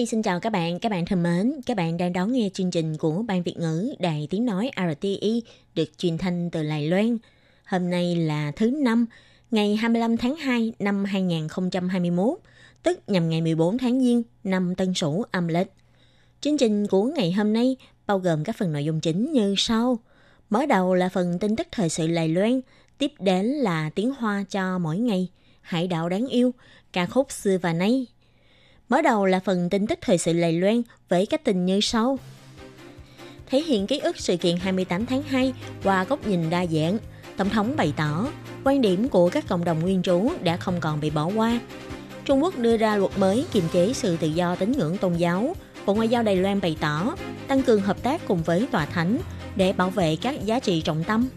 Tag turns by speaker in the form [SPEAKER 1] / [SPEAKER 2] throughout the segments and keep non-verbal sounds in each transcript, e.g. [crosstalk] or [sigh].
[SPEAKER 1] Nhi xin chào các bạn, các bạn thân mến, các bạn đang đón nghe chương trình của Ban Việt ngữ Đài Tiếng Nói RTI được truyền thanh từ Đài Loan. Hôm nay là thứ năm, ngày 25 tháng 2 năm 2021, tức nhằm ngày 14 tháng Giêng năm Tân Sửu âm lịch. Chương trình của ngày hôm nay bao gồm các phần nội dung chính như sau. Mở đầu là phần tin tức thời sự Đài Loan, tiếp đến là tiếng Hoa cho mỗi ngày, hải đảo đáng yêu, ca khúc xưa và nay. Mở đầu là phần tin tức thời sự Lầy Loan với các tin như sau. Thể hiện ký ức sự kiện 28 tháng 2 qua góc nhìn đa dạng, Tổng thống bày tỏ quan điểm của các cộng đồng nguyên trú đã không còn bị bỏ qua. Trung Quốc đưa ra luật mới kiềm chế sự tự do tín ngưỡng tôn giáo. Bộ Ngoại giao Đài Loan bày tỏ tăng cường hợp tác cùng với tòa thánh để bảo vệ các giá trị trọng tâm.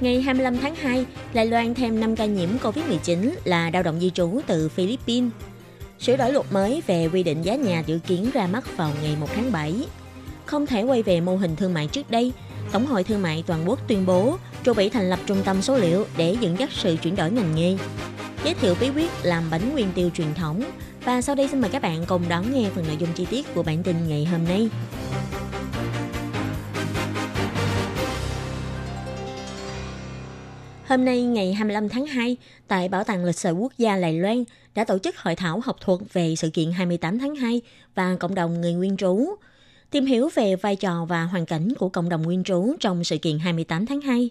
[SPEAKER 1] Ngày 25 tháng 2, Đài Loan thêm 5 ca nhiễm COVID-19 là lao động di trú từ Philippines. Sửa đổi luật mới về quy định giá nhà dự kiến ra mắt vào ngày 1 tháng 7. Không thể quay về mô hình thương mại trước đây, Tổng hội Thương mại Toàn quốc tuyên bố chuẩn bị thành lập trung tâm số liệu để dẫn dắt sự chuyển đổi ngành nghề. Giới thiệu bí quyết làm bánh nguyên tiêu truyền thống. Và sau đây xin mời các bạn cùng đón nghe phần nội dung chi tiết của bản tin ngày hôm nay. Hôm nay ngày 25 tháng 2, tại Bảo tàng Lịch sử Quốc gia Đài Loan đã tổ chức hội thảo học thuật về sự kiện 28 tháng 2 và cộng đồng người nguyên trú, tìm hiểu về vai trò và hoàn cảnh của cộng đồng nguyên trú trong sự kiện 28 tháng 2.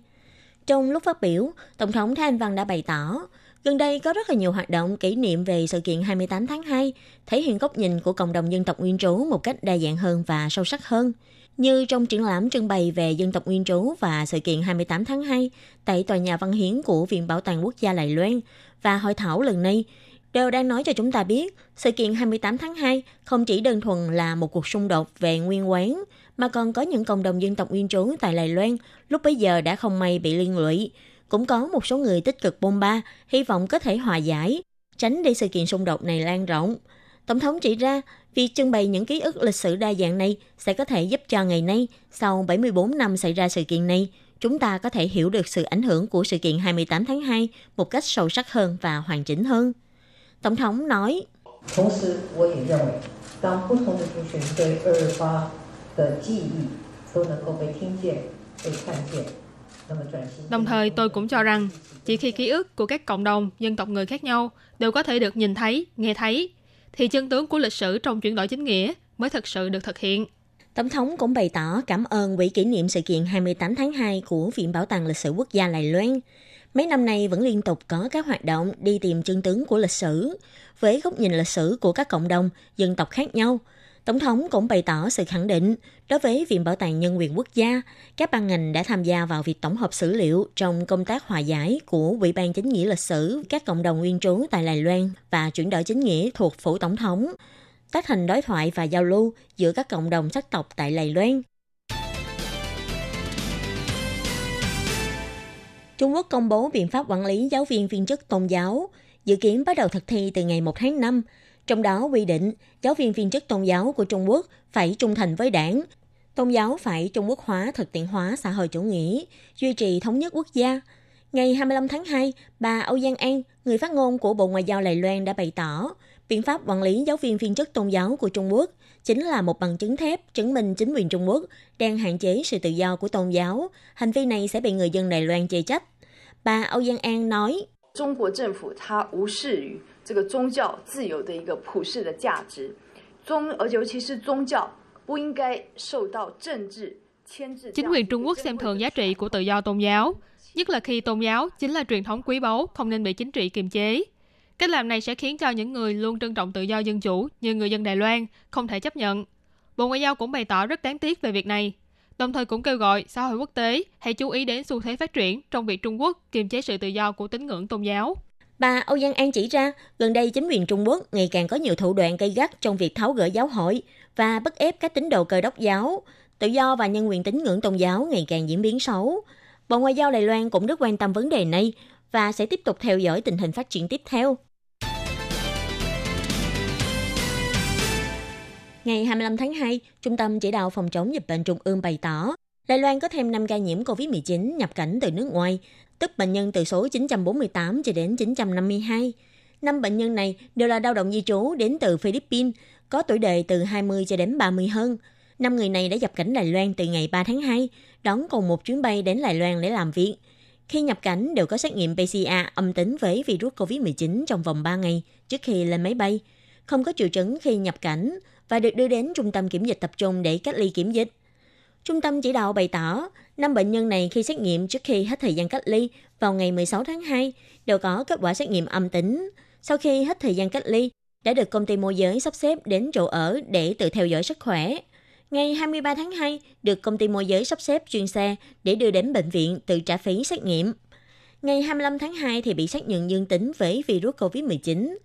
[SPEAKER 1] Trong lúc phát biểu, Tổng thống Thanh Văn đã bày tỏ, gần đây có rất là nhiều hoạt động kỷ niệm về sự kiện 28 tháng 2, thể hiện góc nhìn của cộng đồng dân tộc nguyên trú một cách đa dạng hơn và sâu sắc hơn – như trong triển lãm trưng bày về dân tộc nguyên trú và sự kiện 28 tháng 2 tại tòa nhà văn hiến của Viện Bảo tàng Quốc gia Đài Loan và hội thảo lần này đều đang nói cho chúng ta biết sự kiện 28 tháng 2 không chỉ đơn thuần là một cuộc xung đột về nguyên quán mà còn có những cộng đồng dân tộc nguyên trú tại Đài Loan lúc bấy giờ đã không may bị liên lụy. Cũng có một số người tích cực bôn ba, hy vọng có thể hòa giải, tránh để sự kiện xung đột này lan rộng. Tổng thống chỉ ra, việc trưng bày những ký ức lịch sử đa dạng này sẽ có thể giúp cho ngày nay, sau 74 năm xảy ra sự kiện này, chúng ta có thể hiểu được sự ảnh hưởng của sự kiện 28 tháng 2 một cách sâu sắc hơn và hoàn chỉnh hơn. Tổng thống nói,
[SPEAKER 2] Đồng thời tôi cũng cho rằng, chỉ khi ký ức của các cộng đồng, dân tộc người khác nhau đều có thể được nhìn thấy, nghe thấy, thì chân tướng của lịch sử trong chuyển đổi chính nghĩa mới thực sự được thực hiện.
[SPEAKER 1] Tổng thống cũng bày tỏ cảm ơn Quỹ kỷ niệm sự kiện 28 tháng 2 của Viện Bảo tàng Lịch sử Quốc gia Đài Loan. Mấy năm nay vẫn liên tục có các hoạt động đi tìm chân tướng của lịch sử, với góc nhìn lịch sử của các cộng đồng, dân tộc khác nhau – Tổng thống cũng bày tỏ sự khẳng định đối với Viện Bảo tàng Nhân quyền Quốc gia, các ban ngành đã tham gia vào việc tổng hợp sử liệu trong công tác hòa giải của Ủy ban Chính nghĩa lịch sử các cộng đồng nguyên trú tại Đài Loan và chuyển đổi chính nghĩa thuộc phủ tổng thống, tác thành đối thoại và giao lưu giữa các cộng đồng sắc tộc tại Đài Loan. Trung Quốc công bố biện pháp quản lý giáo viên viên chức tôn giáo, dự kiến bắt đầu thực thi từ ngày 1 tháng 5, trong đó quy định giáo viên viên chức tôn giáo của Trung Quốc phải trung thành với đảng, tôn giáo phải Trung Quốc hóa thực tiễn hóa xã hội chủ nghĩa, duy trì thống nhất quốc gia. Ngày 25 tháng 2, bà Âu Giang An, người phát ngôn của Bộ Ngoại giao Đài Loan đã bày tỏ, biện pháp quản lý giáo viên viên chức tôn giáo của Trung Quốc chính là một bằng chứng thép chứng minh chính quyền Trung Quốc đang hạn chế sự tự do của tôn giáo. Hành vi này sẽ bị người dân Đài Loan chê trách. Bà Âu Giang An nói, Trung Quốc 这个宗教自由的一个普世的价值，宗而尤其是宗教不应该受到政治牵制。
[SPEAKER 2] Chính quyền Trung Quốc xem thường giá trị của tự do tôn giáo, nhất là khi tôn giáo chính là truyền thống quý báu, không nên bị chính trị kiềm chế. Cách làm này sẽ khiến cho những người luôn trân trọng tự do dân chủ như người dân Đài Loan không thể chấp nhận. Bộ Ngoại giao cũng bày tỏ rất đáng tiếc về việc này, đồng thời cũng kêu gọi xã hội quốc tế hãy chú ý đến xu thế phát triển trong việc Trung Quốc kiềm chế sự tự do của tín ngưỡng tôn giáo.
[SPEAKER 1] Bà Âu Giang An chỉ ra, gần đây chính quyền Trung Quốc ngày càng có nhiều thủ đoạn gây gắt trong việc tháo gỡ giáo hội và bức ép các tín đồ cơ đốc giáo. Tự do và nhân quyền tín ngưỡng tôn giáo ngày càng diễn biến xấu. Bộ Ngoại giao Đài Loan cũng rất quan tâm vấn đề này và sẽ tiếp tục theo dõi tình hình phát triển tiếp theo. Ngày 25 tháng 2, Trung tâm Chỉ đạo Phòng chống dịch bệnh Trung ương bày tỏ, Đài Loan có thêm 5 ca nhiễm COVID-19 nhập cảnh từ nước ngoài, tức bệnh nhân từ số 948 cho đến 952. Năm bệnh nhân này đều là lao động di trú đến từ Philippines, có tuổi đời từ 20 cho đến 30 hơn. Năm người này đã nhập cảnh Đài Loan từ ngày 3 tháng 2, đón cùng một chuyến bay đến Đài Loan để làm việc. Khi nhập cảnh đều có xét nghiệm PCR âm tính với virus COVID-19 trong vòng 3 ngày trước khi lên máy bay, không có triệu chứng khi nhập cảnh và được đưa đến trung tâm kiểm dịch tập trung để cách ly kiểm dịch. Trung tâm chỉ đạo bày tỏ, năm bệnh nhân này khi xét nghiệm trước khi hết thời gian cách ly vào ngày 16 tháng 2 đều có kết quả xét nghiệm âm tính. Sau khi hết thời gian cách ly, đã được công ty môi giới sắp xếp đến chỗ ở để tự theo dõi sức khỏe. Ngày 23 tháng 2, được công ty môi giới sắp xếp chuyên xe để đưa đến bệnh viện tự trả phí xét nghiệm. Ngày 25 tháng 2 thì bị xác nhận dương tính với virus COVID-19.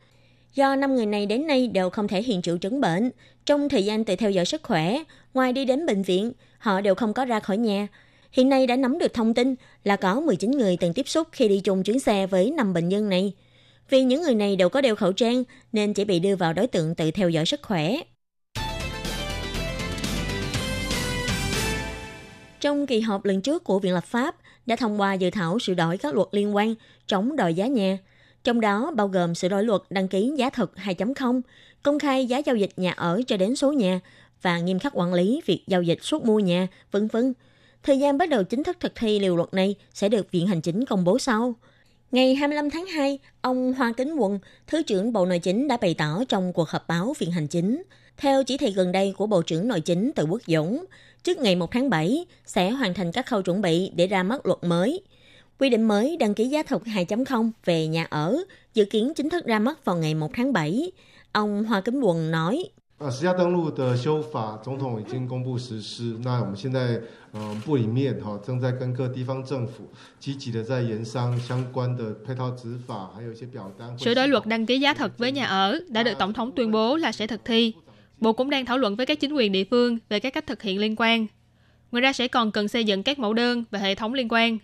[SPEAKER 1] Do năm người này đến nay đều không thể hiện triệu chứng bệnh, trong thời gian tự theo dõi sức khỏe, ngoài đi đến bệnh viện, họ đều không có ra khỏi nhà. Hiện nay đã nắm được thông tin là có 19 người từng tiếp xúc khi đi chung chuyến xe với 5 bệnh nhân này. Vì những người này đều có đeo khẩu trang nên chỉ bị đưa vào đối tượng tự theo dõi sức khỏe. Trong kỳ họp lần trước của Viện Lập pháp đã thông qua dự thảo sửa đổi các luật liên quan chống đòi giá nhà, trong đó bao gồm sửa đổi luật đăng ký giá thực 2.0, công khai giá giao dịch nhà ở cho đến số nhà và nghiêm khắc quản lý việc giao dịch suốt mua nhà, vân vân. Thời gian bắt đầu chính thức thực thi liều luật này sẽ được Viện Hành Chính công bố sau. Ngày 25 tháng 2, ông Hoa Kính Quân, Thứ trưởng Bộ Nội chính đã bày tỏ trong cuộc họp báo Viện Hành Chính. Theo chỉ thị gần đây của Bộ trưởng Nội chính Từ Quốc Dũng, trước ngày 1 tháng 7 sẽ hoàn thành các khâu chuẩn bị để ra mắt luật mới. Quy định mới đăng ký giá thực 2.0 về nhà ở dự kiến chính thức ra mắt vào ngày 1 tháng 7. Ông Hoa Kính Quần nói,
[SPEAKER 3] 呃，实价登录的修法，总统已经公布实施。那我们现在，嗯，部里面哈正在跟各地方政府积极的在研商相关的配套执法，还有一些表单。
[SPEAKER 2] Sửa đổi luật đăng ký giá thật với nhà ở đã được Tổng thống tuyên bố là sẽ thực thi. Bộ cũng đang thảo luận với các chính quyền địa phương về các cách thực hiện liên quan. Ngoài ra sẽ còn cần xây dựng các mẫu đơn và hệ thống liên quan.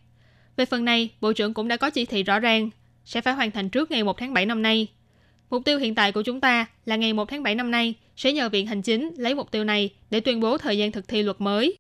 [SPEAKER 2] Về phần này, Bộ trưởng cũng đã có chỉ thị rõ ràng, sẽ phải hoàn thành trước ngày 1 tháng 7 năm nay. Mục tiêu hiện tại của chúng ta là ngày 1 tháng 7 năm nay sẽ nhờ Viện Hành Chính lấy mục tiêu này để tuyên bố thời gian thực thi luật mới.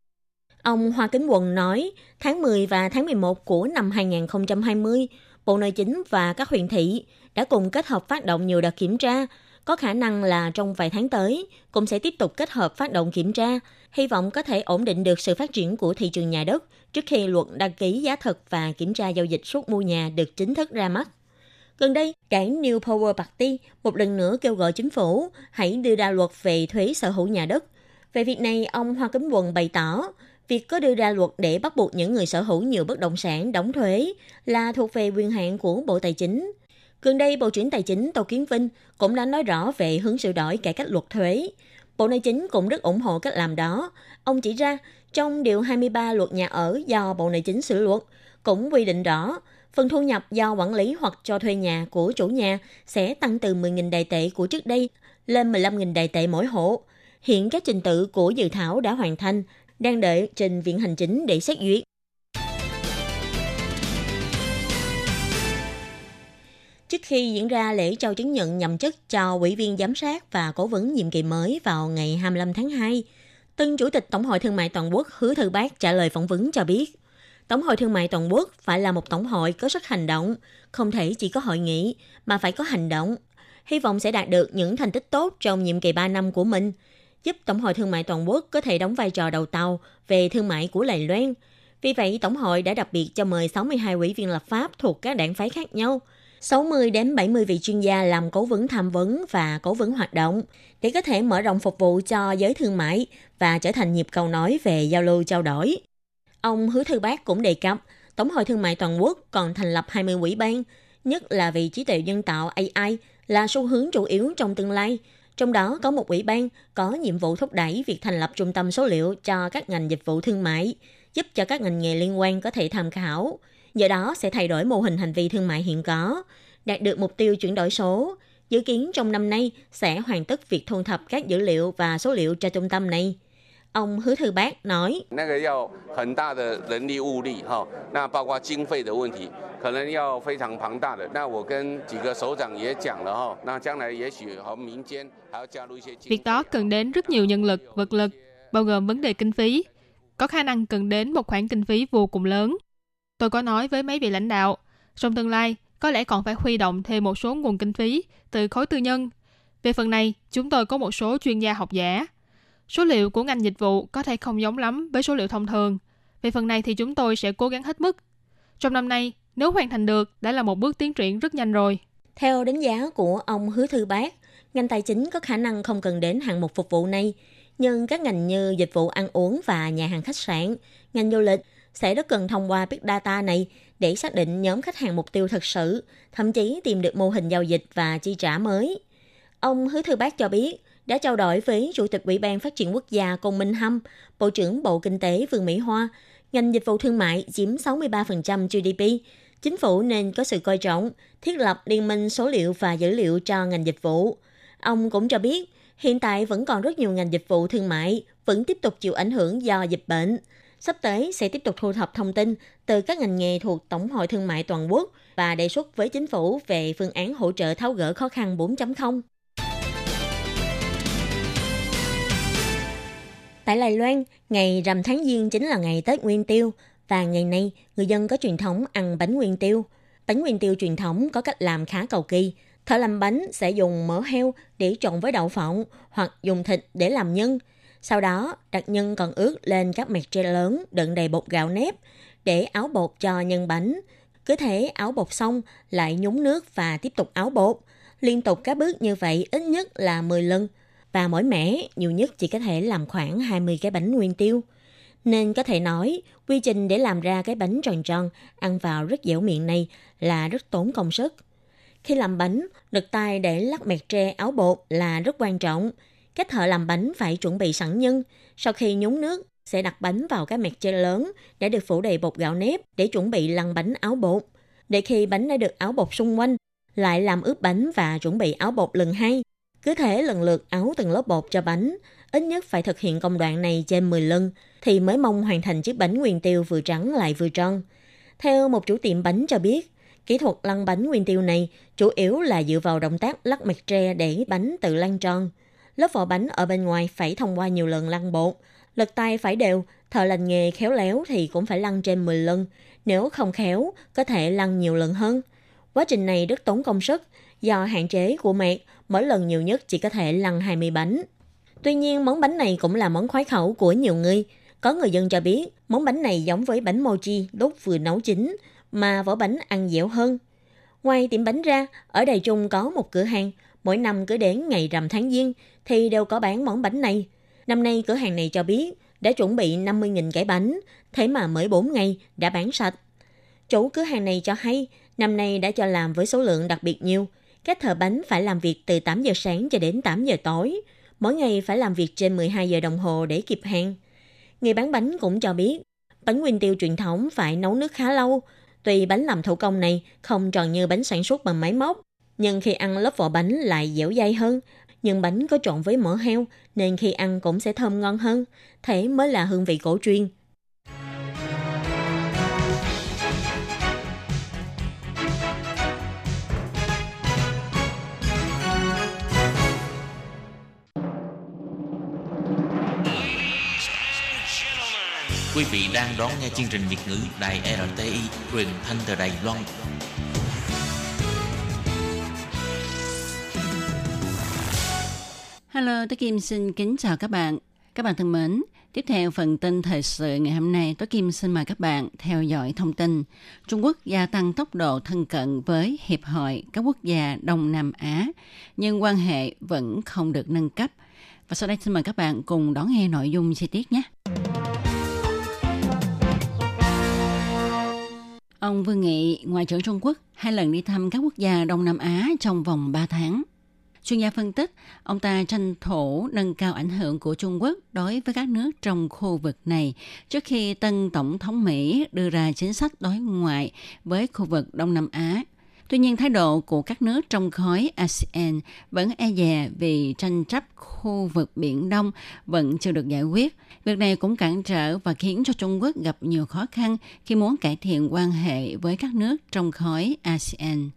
[SPEAKER 1] Ông Hoa Kính Quận nói, tháng 10 và tháng 11 của năm 2020, Bộ Nội chính và các huyện thị đã cùng kết hợp phát động nhiều đợt kiểm tra, có khả năng là trong vài tháng tới cũng sẽ tiếp tục kết hợp phát động kiểm tra, hy vọng có thể ổn định được sự phát triển của thị trường nhà đất trước khi luật đăng ký giá thật và kiểm tra giao dịch suốt mua nhà được chính thức ra mắt. Gần đây, đảng New Power Party một lần nữa kêu gọi chính phủ hãy đưa ra luật về thuế sở hữu nhà đất. Về việc này, ông Hoa Kính Quần bày tỏ, việc có đưa ra luật để bắt buộc những người sở hữu nhiều bất động sản đóng thuế là thuộc về quyền hạn của Bộ Tài chính. Gần đây, Bộ trưởng Tài chính Tô Kiến Vinh cũng đã nói rõ về hướng sửa đổi cải cách luật thuế. Bộ Nội chính cũng rất ủng hộ cách làm đó. Ông chỉ ra, trong Điều 23 luật nhà ở do Bộ Nội chính sửa luật, cũng quy định rõ phần thu nhập do quản lý hoặc cho thuê nhà của chủ nhà sẽ tăng từ 10.000 đại tệ của trước đây lên 15.000 đại tệ mỗi hộ. Hiện các trình tự của dự thảo đã hoàn thành, đang đợi trình Viện Hành Chính để xét duyệt. Trước khi diễn ra lễ trao chứng nhận nhậm chức cho ủy viên giám sát và cố vấn nhiệm kỳ mới vào ngày 25 tháng 2, tân Chủ tịch Tổng hội Thương mại Toàn quốc Hứa Thư Bác trả lời phỏng vấn cho biết, Tổng hội Thương mại Toàn quốc phải là một tổng hội có sức hành động, không thể chỉ có hội nghị mà phải có hành động. Hy vọng sẽ đạt được những thành tích tốt trong nhiệm kỳ 3 năm của mình, giúp Tổng hội Thương mại Toàn quốc có thể đóng vai trò đầu tàu về thương mại của Lài Loan. Vì vậy, Tổng hội đã đặc biệt cho mời 62 ủy viên lập pháp thuộc các đảng phái khác nhau, 60 đến 70 vị chuyên gia làm cố vấn tham vấn và cố vấn hoạt động để có thể mở rộng phục vụ cho giới thương mại và trở thành nhịp cầu nói về giao lưu trao đổi. Ông Hứa Thư Bác cũng đề cập, Tổng hội Thương mại Toàn quốc còn thành lập 20 quỹ ban, nhất là vì trí tuệ nhân tạo AI là xu hướng chủ yếu trong tương lai. Trong đó có một ủy ban có nhiệm vụ thúc đẩy việc thành lập trung tâm số liệu cho các ngành dịch vụ thương mại, giúp cho các ngành nghề liên quan có thể tham khảo. Do đó sẽ thay đổi mô hình hành vi thương mại hiện có. đạt được mục tiêu chuyển đổi số. Dự kiến trong năm nay sẽ hoàn tất việc thu thập các dữ liệu và số liệu cho trung tâm này. Ông Hứa Thư Bác nói,
[SPEAKER 2] Việc đó cần đến rất nhiều nhân lực, vật lực, bao gồm vấn đề kinh phí. Có khả năng cần đến một khoản kinh phí vô cùng lớn. Tôi có nói với mấy vị lãnh đạo, trong tương lai có lẽ còn phải huy động thêm một số nguồn kinh phí từ khối tư nhân. Về phần này, chúng tôi có một số chuyên gia học giả. Số liệu của ngành dịch vụ có thể không giống lắm với số liệu thông thường. Về phần này thì chúng tôi sẽ cố gắng hết mức. Trong năm nay, nếu hoàn thành được, đã là một bước tiến triển rất nhanh rồi.
[SPEAKER 1] Theo đánh giá của ông Hứa Thư Bác, ngành tài chính có khả năng không cần đến hạng mục phục vụ này, nhưng các ngành như dịch vụ ăn uống và nhà hàng khách sạn, ngành du lịch sẽ rất cần thông qua Big Data này để xác định nhóm khách hàng mục tiêu thật sự, thậm chí tìm được mô hình giao dịch và chi trả mới. Ông Hứa Thư Bác cho biết, đã trao đổi với Chủ tịch Ủy ban Phát triển Quốc gia Công Minh Hâm, Bộ trưởng Bộ Kinh tế Vương Mỹ Hoa, ngành dịch vụ thương mại chiếm 63% GDP. Chính phủ nên có sự coi trọng, thiết lập liên minh số liệu và dữ liệu cho ngành dịch vụ. Ông cũng cho biết, hiện tại vẫn còn rất nhiều ngành dịch vụ thương mại vẫn tiếp tục chịu ảnh hưởng do dịch bệnh. Sắp tới sẽ tiếp tục thu thập thông tin từ các ngành nghề thuộc Tổng hội Thương mại Toàn quốc và đề xuất với chính phủ về phương án hỗ trợ tháo gỡ khó khăn 4.0. Tại Đài Loan, ngày rằm tháng Giêng chính là ngày Tết Nguyên Tiêu và ngày nay người dân có truyền thống ăn bánh nguyên tiêu. Bánh nguyên tiêu truyền thống có cách làm khá cầu kỳ. Thợ làm bánh sẽ dùng mỡ heo để trộn với đậu phộng hoặc dùng thịt để làm nhân. Sau đó, đặt nhân còn ướt lên các mẹt tre lớn đựng đầy bột gạo nếp để áo bột cho nhân bánh. Cứ thế áo bột xong lại nhúng nước và tiếp tục áo bột. Liên tục các bước như vậy ít nhất là 10 lần – và mỗi mẻ nhiều nhất chỉ có thể làm khoảng 20 cái bánh nguyên tiêu. Nên có thể nói, quy trình để làm ra cái bánh tròn tròn, ăn vào rất dẻo miệng này là rất tốn công sức. Khi làm bánh, lực tay để lắc mẹt tre áo bột là rất quan trọng. Các thợ làm bánh phải chuẩn bị sẵn nhân. Sau khi nhúng nước, sẽ đặt bánh vào cái mẹt tre lớn để được phủ đầy bột gạo nếp để chuẩn bị lăn bánh áo bột. Để khi bánh đã được áo bột xung quanh, lại làm ướp bánh và chuẩn bị áo bột lần hai cứ thể lần lượt áo từng lớp bột cho bánh, ít nhất phải thực hiện công đoạn này trên 10 lần thì mới mong hoàn thành chiếc bánh nguyên tiêu vừa trắng lại vừa tròn. Theo một chủ tiệm bánh cho biết, kỹ thuật lăn bánh nguyên tiêu này chủ yếu là dựa vào động tác lắc mặt tre để bánh tự lăn tròn. Lớp vỏ bánh ở bên ngoài phải thông qua nhiều lần lăn bột. Lực tay phải đều, thợ lành nghề khéo léo thì cũng phải lăn trên 10 lần. Nếu không khéo, có thể lăn nhiều lần hơn. Quá trình này rất tốn công sức, do hạn chế của mẹ, mỗi lần nhiều nhất chỉ có thể lăn 20 bánh. Tuy nhiên, món bánh này cũng là món khoái khẩu của nhiều người. Có người dân cho biết, món bánh này giống với bánh mochi đốt vừa nấu chín, mà vỏ bánh ăn dẻo hơn. Ngoài tiệm bánh ra, ở Đài Trung có một cửa hàng, mỗi năm cứ đến ngày rằm tháng Giêng thì đều có bán món bánh này. Năm nay cửa hàng này cho biết đã chuẩn bị 50.000 cái bánh, thế mà mới 4 ngày đã bán sạch. Chủ cửa hàng này cho hay năm nay đã cho làm với số lượng đặc biệt nhiều – các thợ bánh phải làm việc từ 8 giờ sáng cho đến 8 giờ tối. Mỗi ngày phải làm việc trên 12 giờ đồng hồ để kịp hàng. Người bán bánh cũng cho biết, bánh nguyên tiêu truyền thống phải nấu nước khá lâu. Tuy bánh làm thủ công này không tròn như bánh sản xuất bằng máy móc, nhưng khi ăn lớp vỏ bánh lại dẻo dai hơn. Nhưng bánh có trộn với mỡ heo nên khi ăn cũng sẽ thơm ngon hơn. Thế mới là hương vị cổ truyền.
[SPEAKER 4] Quý vị đang đón nghe chương trình Việt ngữ Đài RTI truyền thanh từ Đài Loan.
[SPEAKER 5] Hello, tôi Kim xin kính chào các bạn. Các bạn thân mến, tiếp theo phần tin thời sự ngày hôm nay, tôi Kim xin mời các bạn theo dõi thông tin. Trung Quốc gia tăng tốc độ thân cận với Hiệp hội các quốc gia Đông Nam Á, nhưng quan hệ vẫn không được nâng cấp. Và sau đây xin mời các bạn cùng đón nghe nội dung chi tiết nhé. Ông Vương Nghị, Ngoại trưởng Trung Quốc, hai lần đi thăm các quốc gia Đông Nam Á trong vòng 3 tháng. Chuyên gia phân tích, ông ta tranh thủ nâng cao ảnh hưởng của Trung Quốc đối với các nước trong khu vực này trước khi tân Tổng thống Mỹ đưa ra chính sách đối ngoại với khu vực Đông Nam Á. Tuy nhiên, thái độ của các nước trong khối ASEAN vẫn e dè vì tranh chấp khu vực Biển Đông vẫn chưa được giải quyết. Việc này cũng cản trở và khiến cho Trung Quốc gặp nhiều khó khăn khi muốn cải thiện quan hệ với các nước trong khối ASEAN.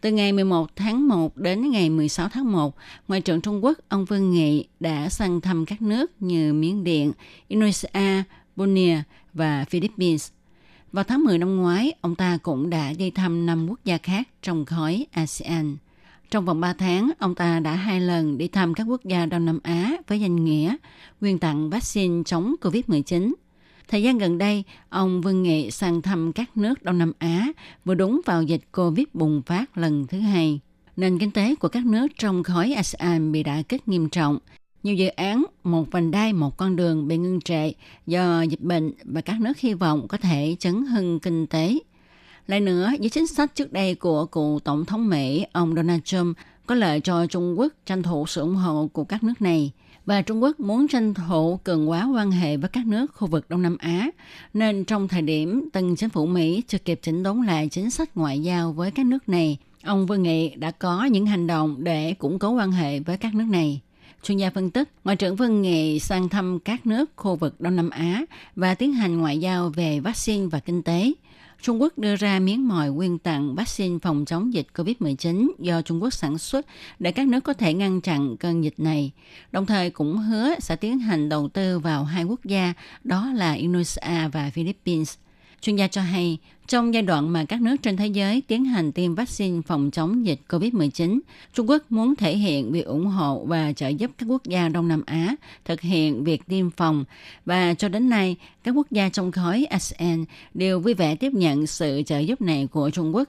[SPEAKER 5] Từ ngày 11 tháng 1 đến ngày 16 tháng 1, Ngoại trưởng Trung Quốc ông Vương Nghị đã sang thăm các nước như Miến Điện, Indonesia, Brunei và Philippines. Vào tháng 10 năm ngoái, ông ta cũng đã đi thăm năm quốc gia khác trong khối ASEAN. Trong vòng 3 tháng, ông ta đã hai lần đi thăm các quốc gia Đông Nam Á với danh nghĩa quyên tặng vaccine chống COVID-19. Thời gian gần đây, ông Vương Nghị sang thăm các nước Đông Nam Á vừa đúng vào dịch COVID bùng phát lần thứ hai. Nền kinh tế của các nước trong khối ASEAN bị đả kích nghiêm trọng. Nhiều dự án, một vành đai, một con đường bị ngưng trệ do dịch bệnh và các nước hy vọng có thể chấn hưng kinh tế. Lại nữa, với chính sách trước đây của cựu Tổng thống Mỹ, ông Donald Trump, có lợi cho Trung Quốc tranh thủ sự ủng hộ của các nước này. Và Trung Quốc muốn tranh thủ cường hóa quan hệ với các nước khu vực Đông Nam Á, nên trong thời điểm tân chính phủ Mỹ chưa kịp chỉnh đốn lại chính sách ngoại giao với các nước này, ông Vương Nghị đã có những hành động để củng cố quan hệ với các nước này. Chuyên gia phân tích, Ngoại trưởng Vương Nghị sang thăm các nước khu vực Đông Nam Á và tiến hành ngoại giao về vaccine và kinh tế – Trung Quốc đưa ra miếng mồi quyên tặng vaccine phòng chống dịch COVID-19 do Trung Quốc sản xuất để các nước có thể ngăn chặn cơn dịch này. Đồng thời cũng hứa sẽ tiến hành đầu tư vào hai quốc gia đó là Indonesia và Philippines. Chuyên gia cho hay, trong giai đoạn mà các nước trên thế giới tiến hành tiêm vaccine phòng chống dịch COVID-19, Trung Quốc muốn thể hiện việc ủng hộ và trợ giúp các quốc gia Đông Nam Á thực hiện việc tiêm phòng. Và cho đến nay, các quốc gia trong khối ASEAN đều vui vẻ tiếp nhận sự trợ giúp này của Trung Quốc.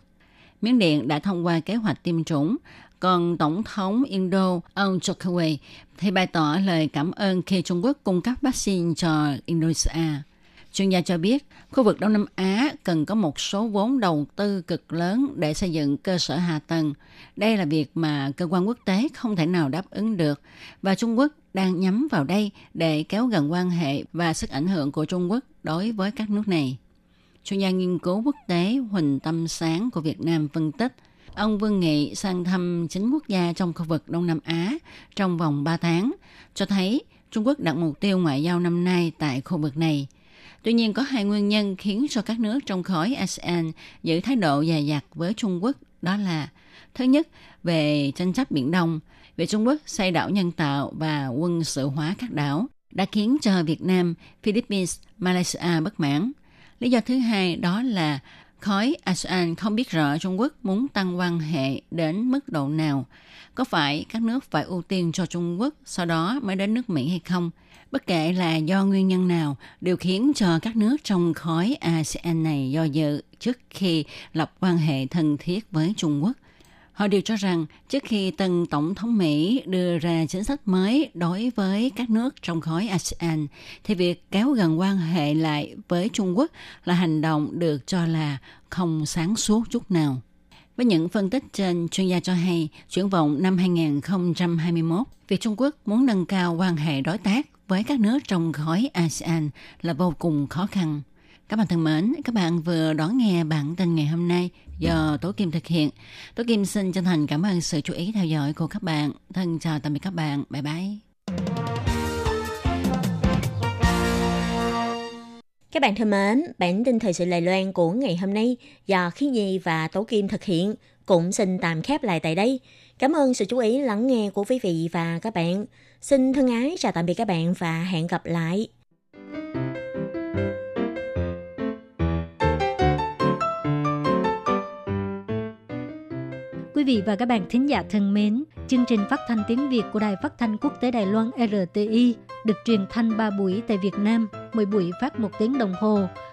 [SPEAKER 5] Miến Điện đã thông qua kế hoạch tiêm chủng, còn Tổng thống Indo ông Jokowi thì bày tỏ lời cảm ơn khi Trung Quốc cung cấp vaccine cho Indonesia. Chuyên gia cho biết, khu vực Đông Nam Á cần có một số vốn đầu tư cực lớn để xây dựng cơ sở hạ tầng. Đây là việc mà cơ quan quốc tế không thể nào đáp ứng được và Trung Quốc đang nhắm vào đây để kéo gần quan hệ và sức ảnh hưởng của Trung Quốc đối với các nước này. Chuyên gia nghiên cứu quốc tế Huỳnh Tâm Sáng của Việt Nam phân tích, ông Vương Nghị sang thăm chính quốc gia trong khu vực Đông Nam Á trong vòng 3 tháng, cho thấy Trung Quốc đặt mục tiêu ngoại giao năm nay tại khu vực này – Tuy nhiên có hai nguyên nhân khiến cho các nước trong khối ASEAN giữ thái độ dè dặt với Trung Quốc đó là thứ nhất về tranh chấp Biển Đông, về Trung Quốc xây đảo nhân tạo và quân sự hóa các đảo đã khiến cho Việt Nam, Philippines, Malaysia bất mãn. Lý do thứ hai đó là khối ASEAN không biết rõ Trung Quốc muốn tăng quan hệ đến mức độ nào. Có phải các nước phải ưu tiên cho Trung Quốc sau đó mới đến nước Mỹ hay không? Bất kể là do nguyên nhân nào, đều khiến cho các nước trong khối ASEAN này do dự trước khi lập quan hệ thân thiết với Trung Quốc. Họ đều cho rằng trước khi tân Tổng thống Mỹ đưa ra chính sách mới đối với các nước trong khối ASEAN, thì việc kéo gần quan hệ lại với Trung Quốc là hành động được cho là không sáng suốt chút nào. Với những phân tích trên, chuyên gia cho hay, chuyển vọng năm 2021, việc Trung Quốc muốn nâng cao quan hệ đối tác với các nước trong khối ASEAN là vô cùng khó khăn. Các bạn thân mến, các bạn vừa đón nghe bản tin ngày hôm nay do Tố Kim thực hiện. Tố Kim xin chân thành cảm ơn sự chú ý theo dõi của các bạn. Thân chào tạm biệt các bạn. Bye bye.
[SPEAKER 1] Các bạn thân mến, bản tin thời sự Lài Loan của ngày hôm nay do Khí Nhi và Tố Kim thực hiện cũng xin tạm khép lại tại đây. Cảm ơn sự chú ý lắng nghe của quý vị và các bạn. Xin thân ái chào tạm biệt các bạn và hẹn gặp lại.
[SPEAKER 6] Quý vị và các bạn thính giả thân mến, chương trình phát thanh tiếng Việt của Đài Phát thanh Quốc tế Đài Loan RTI được truyền thanh 3 buổi tại Việt Nam, mỗi buổi phát một tiếng đồng hồ.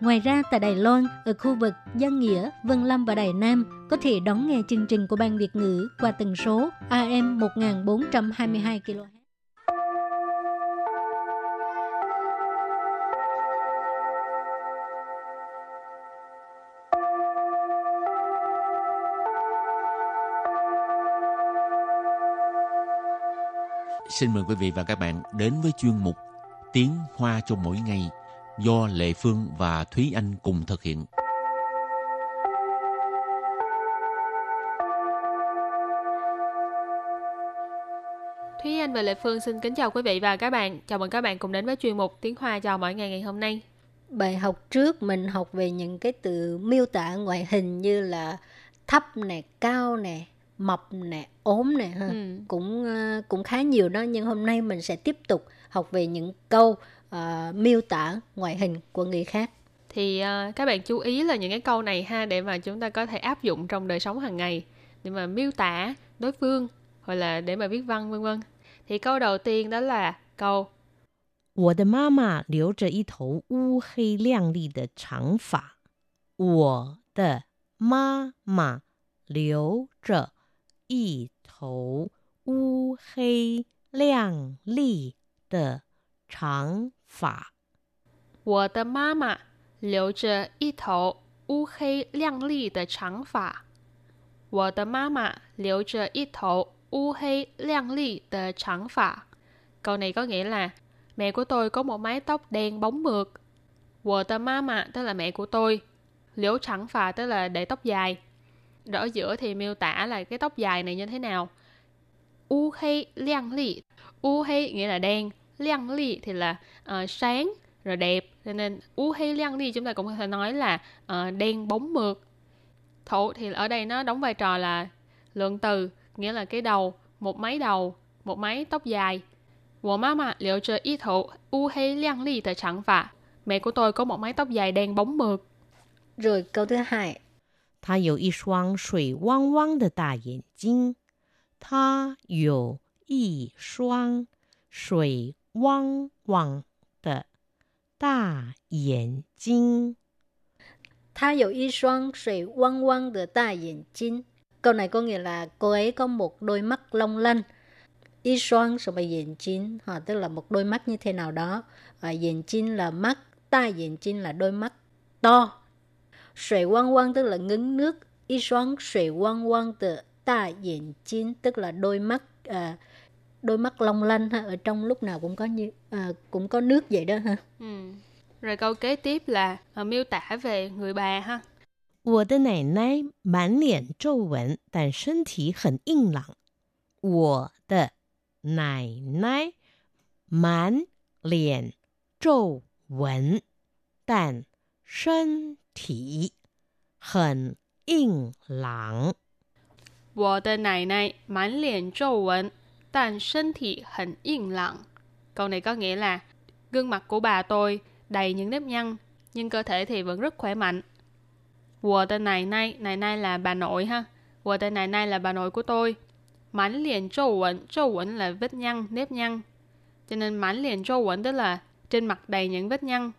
[SPEAKER 6] Ngoài ra tại Đài Loan, ở khu vực Giang Nghĩa, Vân Lâm và Đài Nam có thể đón nghe chương trình của Ban Việt ngữ qua tần số AM 1422 kHz.
[SPEAKER 4] Xin mời quý vị và các bạn đến với chuyên mục Tiếng Hoa cho mỗi ngày do Lệ Phương và Thúy Anh cùng thực hiện.
[SPEAKER 7] Thúy Anh và Lệ Phương xin kính chào quý vị và các bạn. Chào mừng các bạn cùng đến với chuyên mục Tiếng Hoa chào mỗi ngày ngày hôm nay.
[SPEAKER 6] Bài học trước mình học về những cái từ miêu tả ngoại hình như là thấp nè, cao nè, mập nè, ốm nè ha.
[SPEAKER 7] Ừ.
[SPEAKER 6] Cũng ờ, cũng khá nhiều đó nhưng hôm nay mình sẽ tiếp tục học về những câu ờ, miêu tả ngoại hình của người khác.
[SPEAKER 7] Thì ờ, các bạn chú ý là những cái câu này ha để mà chúng ta có thể áp dụng trong đời sống hàng ngày để mà miêu tả đối phương hoặc là để mà viết văn vân vân. Thì câu đầu tiên đó là câu
[SPEAKER 8] 我的妈妈留着一头乌黑亮丽的长发。我的妈妈留着一头乌黑亮丽的长 发。
[SPEAKER 7] 我的妈妈留着一头乌黑亮丽的长发。我的妈妈留着一头乌黑亮丽的长发。Câu này có nghĩa là mẹ của tôi có một mái tóc đen bóng mượt. 我的妈妈 tức là mẹ của tôi. Liễu chẳng phà tức là để tóc dài. Rồi ở giữa thì miêu tả là cái tóc dài này như thế nào. U hay liang li. U hay nghĩa là đen. Liang li thì là ờ, sáng rồi đẹp. Cho nên u hay liang li chúng ta cũng có thể nói là ờ, đen bóng mượt. Thổ thì ở đây nó đóng vai trò là lượng từ, nghĩa là cái đầu, một máy đầu, một máy tóc dài. 我妈妈留着一头乌黑亮丽的长发。Mẹ của tôi có một mái tóc dài đen bóng mượt.
[SPEAKER 6] Rồi câu thứ hai,
[SPEAKER 8] 她有一双水汪汪的大眼睛。她有一双水 汪汪的大眼睛。
[SPEAKER 6] Tha dụ y xoan sủy quăng quăng de ta眼睛. Câu này có nghĩa là cô ấy có một đôi mắt long lanh. Y xoan什么眼睛, họ tức là một đôi mắt như thế nào đó. Và眼睛là mắt, ta 眼睛 là đôi mắt to. Sủy quăng quăng tức là ngấn nước. Y xoan sủy quăng quăng de ta 眼睛 tức là đôi mắt à, đôi mắt long lanh ha ở trong lúc nào cũng có như à, cũng có nước vậy đó ha.
[SPEAKER 7] Ừ. Rồi câu kế tiếp là ờ, miêu tả về người bà ha.
[SPEAKER 8] 我的奶奶满脸皱纹，但身体很硬朗。我的奶奶满脸皱纹，但身体很硬朗。
[SPEAKER 7] 我的奶奶满脸皱纹， 但身体很硬朗。Câu này có nghĩa là gương mặt của bà tôi đầy những nếp nhăn, nhưng cơ thể thì vẫn rất khỏe mạnh. 我的奶奶,奶奶là bà nội ha. 我的奶奶là bà nội của tôi. Mãn liền trâu quẩn, trâu quẩn là vết nhăn, nếp nhăn. Cho nên mãn liền trâu quẩn tức là trên mặt đầy những vết nhăn.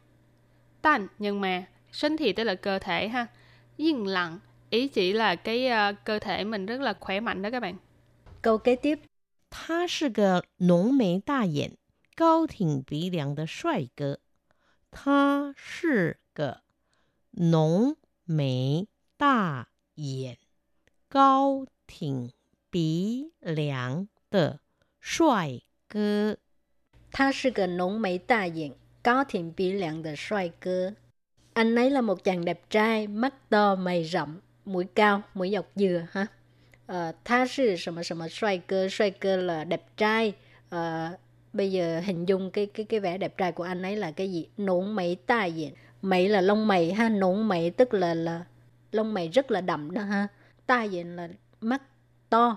[SPEAKER 7] Tàn, nhưng mà,身体tức là cơ thể ha. Yên lặng, ý chỉ là cái ờ, cơ thể mình rất là khỏe mạnh đó các bạn.
[SPEAKER 6] Câu kế tiếp
[SPEAKER 8] 他是个浓眉大眼、高挺鼻梁的帅哥。他是个浓眉大眼、高挺鼻梁的帅哥。
[SPEAKER 6] 他是个浓眉大眼、高挺鼻梁的帅哥。Anh ấy là một chàng đẹp trai, mắt to, mày rậm, mũi cao, mũi dọc dừa ha. Ờ, tha sư 什么什么帅哥,帅哥là đẹp trai. Ờ, bây giờ hình dung cái cái cái vẻ đẹp trai của anh ấy là cái gì? Nổn mày ta diện. Mày là lông mày ha, nổn mày tức là là lông mày rất là đậm đó ha. Ta diện là mắt to.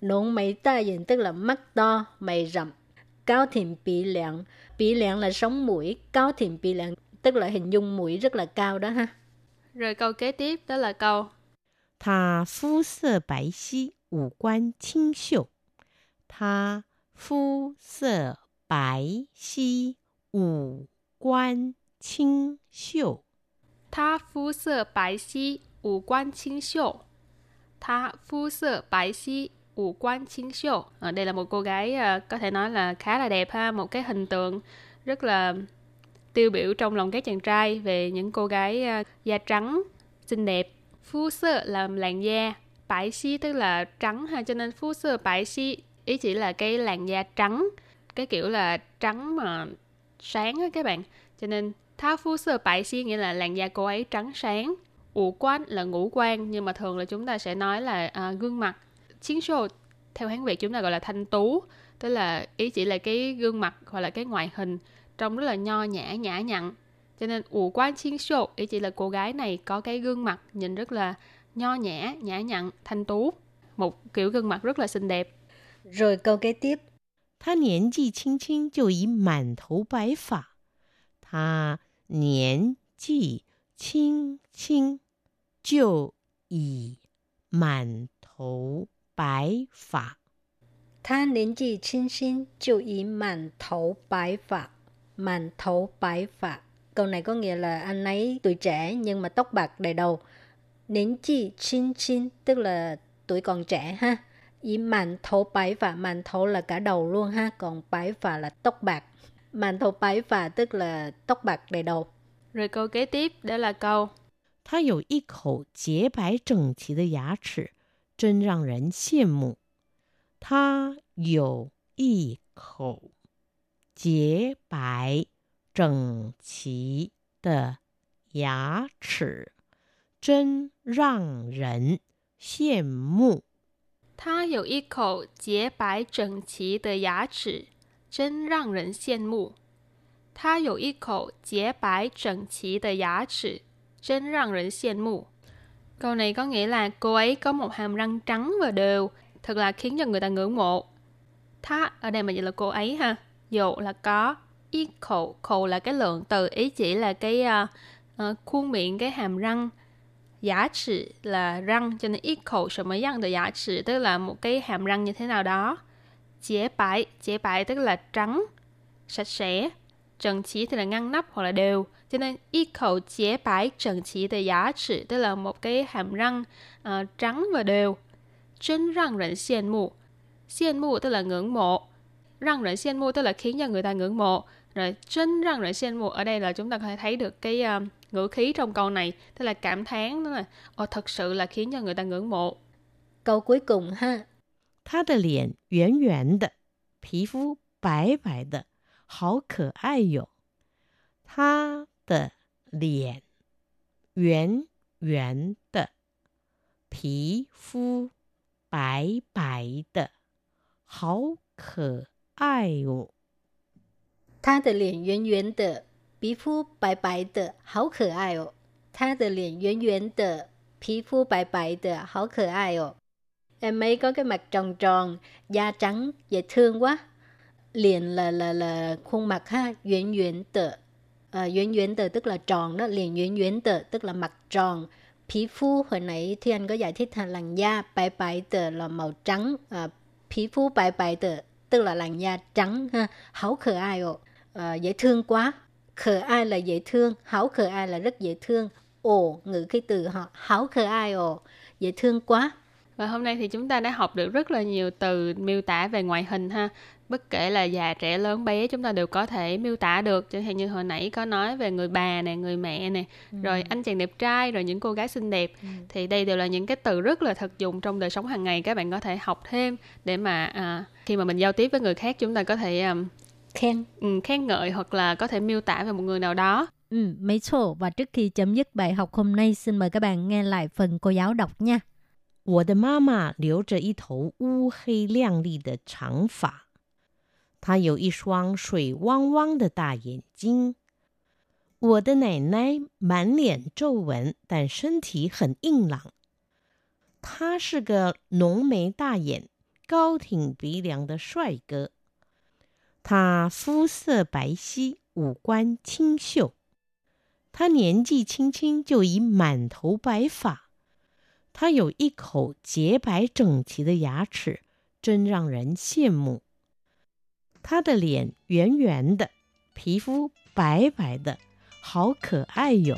[SPEAKER 6] Nổn mày ta diện tức là mắt to, mày rậm. Cao thiểm bí lạng. Bí lạng là sống mũi. Cao thiểm bí lạng tức là hình dung mũi rất là cao đó ha.
[SPEAKER 7] Rồi câu kế tiếp đó là câu
[SPEAKER 8] 他肤色白皙，五官清秀。他肤色白皙，五官清秀。
[SPEAKER 7] 他肤色白皙，五官清秀。他肤色白皙，五官清秀. Ở đây là một cô gái uh, có thể nói là khá là đẹp ha, một cái hình tượng rất là tiêu biểu trong lòng các chàng trai về những cô gái uh, da trắng, xinh đẹp. Phu sơ là làn da, bãi xí tức là trắng ha, cho nên phu sơ bãi xí ý chỉ là cái làn da trắng, cái kiểu là trắng mà sáng á các bạn. Cho nên tha phu sơ bãi xí nghĩa là làn da cô ấy trắng sáng. Ủ quan là ngũ quan nhưng mà thường là chúng ta sẽ nói là à, gương mặt. Chiến show theo Hán Việt chúng ta gọi là thanh tú, tức là ý chỉ là cái gương mặt hoặc là cái ngoại hình trông rất là nho nhã nhã nhặn cho nên ủ quan chiến show ý chỉ là cô gái này có cái gương mặt nhìn rất là nho nhã nhã nhặn thanh tú một kiểu gương mặt rất là xinh đẹp
[SPEAKER 6] Rồi câu kế tiếp.
[SPEAKER 8] 他年纪轻轻就已满头白发。他年纪轻轻就已满头白发。
[SPEAKER 6] Tha niên gì chín xin chịu ý màn thấu bái phạ. Màn thấu bái phạ. Câu này có nghĩa là anh ấy tuổi trẻ nhưng mà tóc bạc đầy đầu. Niên gì chín xin tức là tuổi còn trẻ ha. Ý màn thấu bái phạ. Màn thấu là cả đầu luôn ha. Còn bái phạ là tóc bạc. Màn thấu bái phạ tức là tóc bạc đầy đầu.
[SPEAKER 7] rồi câu kế tiếp đó là câu
[SPEAKER 8] 他有一口洁白整齐的牙齿，真让人羡慕。他有一口洁白 整齐的牙齿，真让人羡慕。
[SPEAKER 7] 他有一口洁白整齐的牙齿，真让人羡慕。他有一口洁白整齐的牙齿，真让人羡慕. Câu này có nghĩa là cô ấy có một hàm răng trắng và đều, thật là khiến cho người ta ngưỡng mộ. Tha ở đây mà dịch là cô ấy ha. Dụ là có, y khẩu, khẩu là cái lượng từ ý chỉ là cái uh, uh, khuôn miệng, cái hàm răng. Giả trị là răng, cho nên ít khẩu什么样的牙齿 tức là một cái hàm răng như thế nào đó. Chế bãi, chế bãi tức là trắng, sạch sẽ. Trần chỉ thì là ngăn nắp hoặc là đều. Cho nên y khẩu chế bãi trần chỉ de giá trị tức là một cái hàm răng uh, trắng và đều. Chân răng rỉnh xiên mù. Xiên mù tức là ngưỡng mộ. Răng rỉnh xiên mù tức là khiến cho người ta ngưỡng mộ. Rồi chân răng rỉnh xiên mù ở đây là chúng ta có thể thấy được cái uh, ngữ khí trong câu này. Tức là cảm thán đó là Ồ, thật sự là khiến cho người ta ngưỡng mộ.
[SPEAKER 6] Câu cuối cùng ha.
[SPEAKER 8] 他的脸圆圆的，皮肤白白的，好可爱哟。他的脸圆圆的，皮肤白白的，好可 爱哟。
[SPEAKER 6] 他的脸圆圆的，皮肤白白的，好可爱哦。他的脸圆圆的，皮肤白白的，好可爱哦。Em ấy có cái mặt tròn tròn, da trắng, dễ thương quá. Liền là là là khuôn mặt ha,圆圆的. À,圆圆的tức là tròn đó, liền圆圆的tức là mặt tròn. Phí phu hồi nãy thì anh có giải thích là làn da, bãi bãi tờ là màu trắng. À, phí phu bãi bãi tờ tức là làn da trắng ha. Hảo khờ ai ồ, à, dễ thương quá. Khờ ai là dễ thương, hảo khờ ai là rất dễ thương. Ồ, ngữ cái từ họ, hảo khờ ai ồ, dễ thương quá.
[SPEAKER 7] Và hôm nay thì chúng ta đã học được rất là nhiều từ miêu tả về ngoại hình ha Bất kể là già, trẻ, lớn, bé chúng ta đều có thể miêu tả được. Chẳng hạn như hồi nãy có nói về người bà nè, người mẹ nè, ừ. rồi anh chàng đẹp trai, rồi những cô gái xinh đẹp. Ừ. Thì đây đều là những cái từ rất là thực dụng trong đời sống hàng ngày. Các bạn có thể học thêm để mà à, khi mà mình giao tiếp với người khác chúng ta có thể um,
[SPEAKER 6] khen
[SPEAKER 7] ừ, khen ngợi hoặc là có thể miêu tả về một người nào đó.
[SPEAKER 6] Ừ, mấy chỗ. Và trước khi chấm dứt bài học hôm nay, xin mời các bạn nghe lại phần cô giáo đọc nha.
[SPEAKER 8] 我的妈妈留着一头乌黑亮丽的长发， 她有一双水汪汪的大眼睛。我的奶奶满脸皱纹，但身体很硬朗。他是个浓眉大眼、高挺鼻梁的帅哥。他肤色白皙，五官清秀。他年纪轻轻就已满头白发。他有一口洁白整齐的牙齿，真让人羡慕。他的脸圆圆的，皮肤白白的，好可爱哟。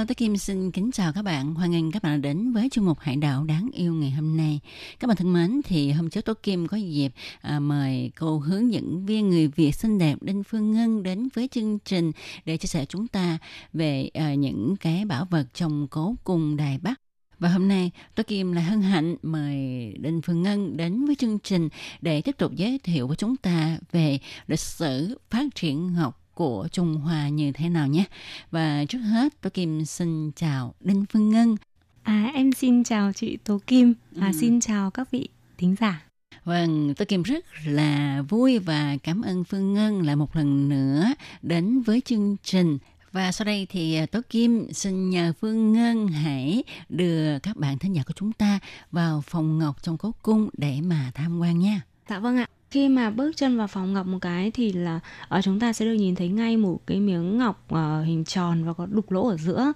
[SPEAKER 5] Hello, tôi Kim xin kính chào các bạn. Hoan nghênh các bạn đã đến với chương mục Hải đảo đáng yêu ngày hôm nay. Các bạn thân mến, thì hôm trước tôi Kim có dịp à, mời cô hướng dẫn viên người Việt xinh đẹp Đinh Phương Ngân đến với chương trình để chia sẻ chúng ta về à, những cái bảo vật trong cố cung Đài Bắc. Và hôm nay, tôi Kim là hân hạnh mời Đinh Phương Ngân đến với chương trình để tiếp tục giới thiệu với chúng ta về lịch sử phát triển học của Trung Hoa như thế nào nhé. Và trước hết, tôi Kim xin chào Đinh Phương Ngân.
[SPEAKER 9] À, em xin chào chị Tố Kim. À, ừ. Xin chào các vị thính giả.
[SPEAKER 5] Vâng, tôi Kim rất là vui và cảm ơn Phương Ngân lại một lần nữa đến với chương trình. Và sau đây thì à, Tố Kim xin nhờ Phương Ngân hãy đưa các bạn thính giả của chúng ta vào phòng ngọc trong cố cung để mà tham quan nha.
[SPEAKER 9] Dạ vâng ạ khi mà bước chân vào phòng ngọc một cái thì là ở ờ, chúng ta sẽ được nhìn thấy ngay một cái miếng ngọc uh, hình tròn và có đục lỗ ở giữa.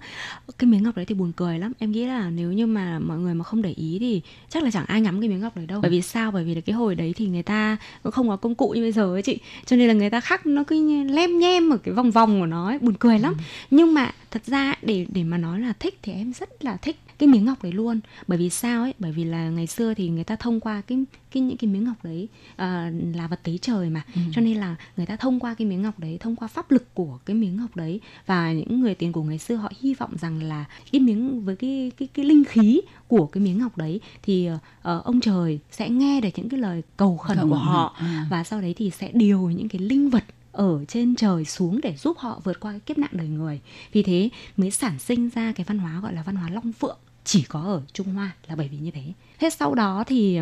[SPEAKER 9] Cái miếng ngọc đấy thì buồn cười lắm. Em nghĩ là nếu như mà mọi người mà không để ý thì chắc là chẳng ai ngắm cái miếng ngọc đấy đâu. Bởi vì sao bởi vì là cái hồi đấy thì người ta cũng không có công cụ như bây giờ ấy chị. Cho nên là người ta khắc nó cứ lem nhem ở cái vòng vòng của nó ấy, buồn cười lắm. Ừ. nhưng mà thật ra để để mà nói là thích thì em rất là thích cái miếng ngọc đấy luôn bởi vì sao ấy bởi vì là ngày xưa thì người ta thông qua cái cái những cái miếng ngọc đấy uh, là vật tế trời mà ừ. cho nên là người ta thông qua cái miếng ngọc đấy thông qua pháp lực của cái miếng ngọc đấy và những người tiền cổ ngày xưa họ hy vọng rằng là cái miếng với cái cái cái linh khí của cái miếng ngọc đấy thì uh, ông trời sẽ nghe được những cái lời cầu khẩn Không, của họ à. và sau đấy thì sẽ điều những cái linh vật ở trên trời xuống để giúp họ vượt qua cái kiếp nạn đời người vì thế mới sản sinh ra cái văn hóa gọi là văn hóa long phượng chỉ có ở Trung Hoa là bởi vì như thế. Thế sau đó thì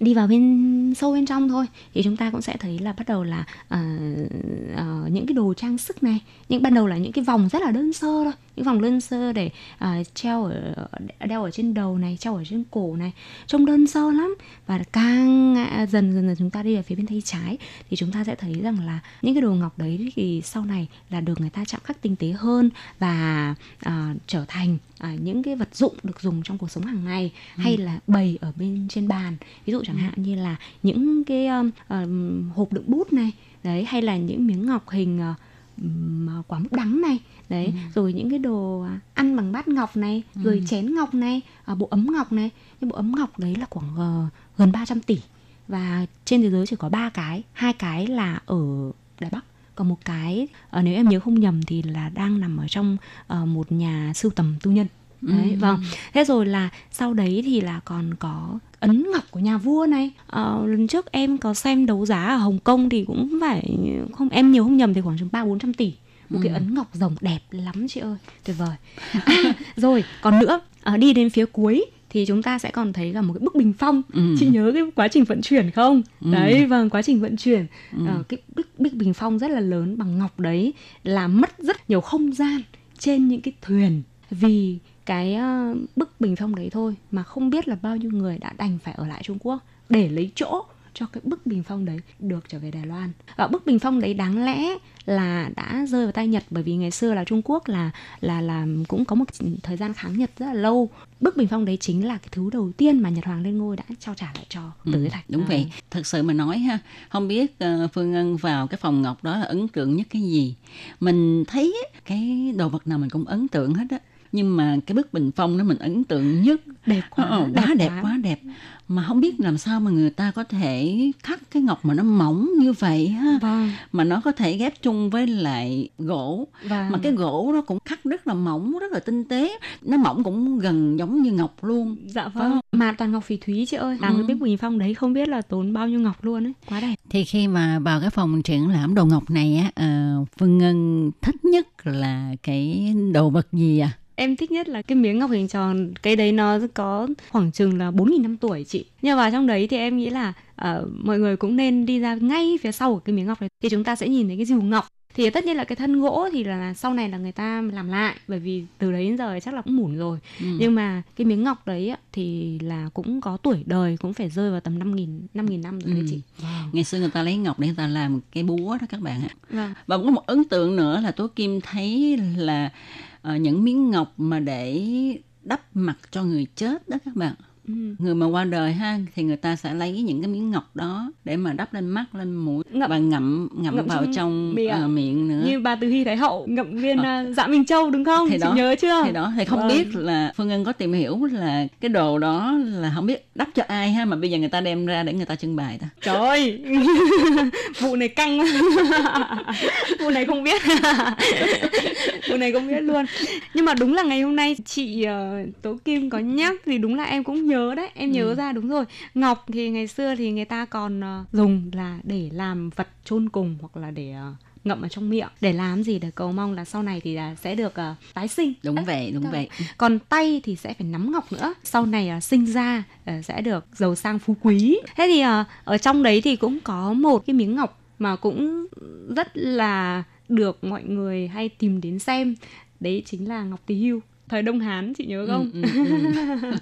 [SPEAKER 9] đi vào bên sâu bên trong thôi thì chúng ta cũng sẽ thấy là bắt đầu là uh, uh, những cái đồ trang sức này những ban đầu là những cái vòng rất là đơn sơ thôi những vòng đơn sơ để uh, treo ở đeo ở trên đầu này treo ở trên cổ này trông đơn sơ lắm và càng dần dần dần chúng ta đi ở phía bên tay trái thì chúng ta sẽ thấy rằng là những cái đồ ngọc đấy thì sau này là được người ta chạm khắc tinh tế hơn và uh, trở thành uh, những cái vật dụng được dùng trong cuộc sống hàng ngày ừ. hay là bày ở bên trên bàn ví dụ chẳng ừ. hạn như là những cái um, uh, hộp đựng bút này đấy hay là những miếng ngọc hình uh, quả mứt đắng này đấy ừ. rồi những cái đồ ăn bằng bát ngọc này ừ. rồi chén ngọc này uh, bộ ấm ngọc này. Cái bộ ấm ngọc đấy là khoảng uh, gần 300 tỷ. Và trên thế giới chỉ có ba cái. Hai cái là ở đài bắc còn một cái uh, nếu em nhớ không nhầm thì là đang nằm ở trong uh, một nhà sưu tầm tư nhân. Đấy ừ. vâng. Thế rồi là sau đấy thì là còn có ấn ngọc của nhà vua này. À, lần trước em có xem đấu giá ở hồng kông thì cũng phải không em nhiều không nhầm thì khoảng chừng ba bốn trăm tỷ một ừ. cái ấn ngọc rồng đẹp lắm chị ơi tuyệt vời [laughs] à, rồi còn nữa à, đi đến phía cuối thì chúng ta sẽ còn thấy là một cái bức bình phong ừ. chị nhớ cái quá trình vận chuyển không ừ. đấy vâng quá trình vận chuyển ừ. à, cái bức, bức bình phong rất là lớn bằng ngọc đấy là mất rất nhiều không gian trên những cái thuyền vì cái uh, bức bình phong đấy thôi mà không biết là bao nhiêu người đã đành phải ở lại Trung Quốc để lấy chỗ cho cái bức bình phong đấy được trở về Đài Loan. Và bức bình phong đấy đáng lẽ là đã rơi vào tay Nhật bởi vì ngày xưa là Trung Quốc là là là cũng có một thời gian kháng Nhật rất là lâu. Bức bình phong đấy chính là cái thứ đầu tiên mà Nhật Hoàng lên ngôi đã trao trả lại cho Tử ừ, Thạch.
[SPEAKER 5] Đúng à. vậy. Thật sự mà nói ha, không biết uh, Phương Ngân vào cái phòng ngọc đó là ấn tượng nhất cái gì. Mình thấy cái đồ vật nào mình cũng ấn tượng hết á nhưng mà cái bức bình phong đó mình ấn tượng nhất.
[SPEAKER 9] Đẹp quá
[SPEAKER 5] ờ, quá đẹp, đẹp quá. quá đẹp. Mà không biết làm sao mà người ta có thể khắc cái ngọc mà nó mỏng như vậy ha. Vâng. mà nó có thể ghép chung với lại gỗ. Vâng. mà cái gỗ nó cũng khắc rất là mỏng rất là tinh tế. Nó mỏng cũng gần giống như ngọc luôn.
[SPEAKER 9] Dạ vâng, vâng. mà toàn ngọc phỉ thúy chị ơi. Làm ừ. cái bức bình phong đấy không biết là tốn bao nhiêu ngọc luôn ấy. Quá đẹp.
[SPEAKER 5] Thì khi mà vào cái phòng triển lãm đồ ngọc này á uh, phương ngân thích nhất là cái đồ vật gì à
[SPEAKER 9] em thích nhất là cái miếng ngọc hình tròn cái đấy nó có khoảng chừng là 4.000 năm tuổi chị nhưng vào trong đấy thì em nghĩ là uh, mọi người cũng nên đi ra ngay phía sau của cái miếng ngọc này thì chúng ta sẽ nhìn thấy cái rìu ngọc thì tất nhiên là cái thân gỗ thì là, sau này là người ta làm lại bởi vì từ đấy đến giờ chắc là cũng mủn rồi ừ. nhưng mà cái miếng ngọc đấy thì là cũng có tuổi đời cũng phải rơi vào tầm năm nghìn năm nghìn năm rồi ừ. đấy chị
[SPEAKER 5] wow. ngày xưa người ta lấy ngọc để người ta làm cái búa đó các bạn ạ vâng. và có một ấn tượng nữa là tố kim thấy là Ờ, những miếng ngọc mà để đắp mặt cho người chết đó các bạn. Ừ. người mà qua đời ha thì người ta sẽ lấy những cái miếng ngọc đó để mà đắp lên mắt lên mũi ngậm, và ngậm ngậm, ngậm vào trong, miệng. Uh, miệng nữa.
[SPEAKER 9] Như bà từ hy thái hậu ngậm viên uh, dạ minh châu đúng không? Thì Chị đó, nhớ chưa?
[SPEAKER 5] thì đó thì không vâng. biết là phương ngân có tìm hiểu là cái đồ đó là không biết đắp cho ai ha mà bây giờ người ta đem ra để người ta trưng bày ta.
[SPEAKER 9] Trời ơi! [laughs] Vụ này căng. [laughs] Vụ này không biết. [laughs] Vụ này không biết luôn. Nhưng mà đúng là ngày hôm nay chị uh, tố kim có nhắc thì đúng là em cũng nhớ nhớ đấy em nhớ ừ. ra đúng rồi. Ngọc thì ngày xưa thì người ta còn uh, dùng là để làm vật chôn cùng hoặc là để uh, ngậm ở trong miệng. Để làm gì? Để cầu mong là sau này thì là sẽ được uh, tái sinh.
[SPEAKER 5] Đúng Đấy, vậy đúng vậy.
[SPEAKER 9] Còn tay thì sẽ phải nắm ngọc nữa. Sau này uh, sinh ra uh, sẽ được giàu sang phú quý. Thế thì uh, ở trong đấy thì cũng có một cái miếng ngọc mà cũng rất là được mọi người hay tìm đến xem. Đấy chính là ngọc tỳ hưu thời đông hán chị nhớ ừ, không? ừ, ừ, [laughs] ừ.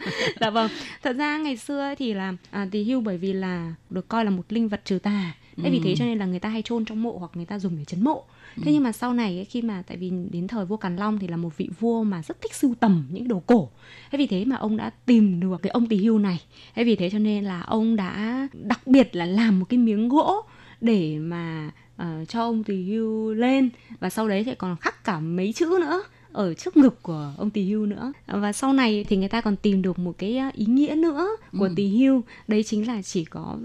[SPEAKER 9] dạ vâng. Thật ra ngày xưa thì là à, tỳ hưu bởi vì là được coi là một linh vật trừ tà. Thế ừ. vì thế cho nên là người ta hay chôn trong mộ hoặc người ta dùng để chấn mộ. Thế ừ. nhưng mà sau này khi mà tại vì đến thời vua càn long thì là một vị vua mà rất thích sưu tầm những đồ cổ. Thế vì thế mà ông đã tìm được cái ông tỳ hưu này. Thế vì thế cho nên là ông đã đặc biệt là làm một cái miếng gỗ để mà uh, cho ông tỳ hưu lên. Và sau đấy thì còn khắc cả mấy chữ nữa ở trước ngực của ông tỳ hưu nữa và sau này thì người ta còn tìm được một cái ý nghĩa nữa của ừ. tỳ hưu đấy chính là chỉ có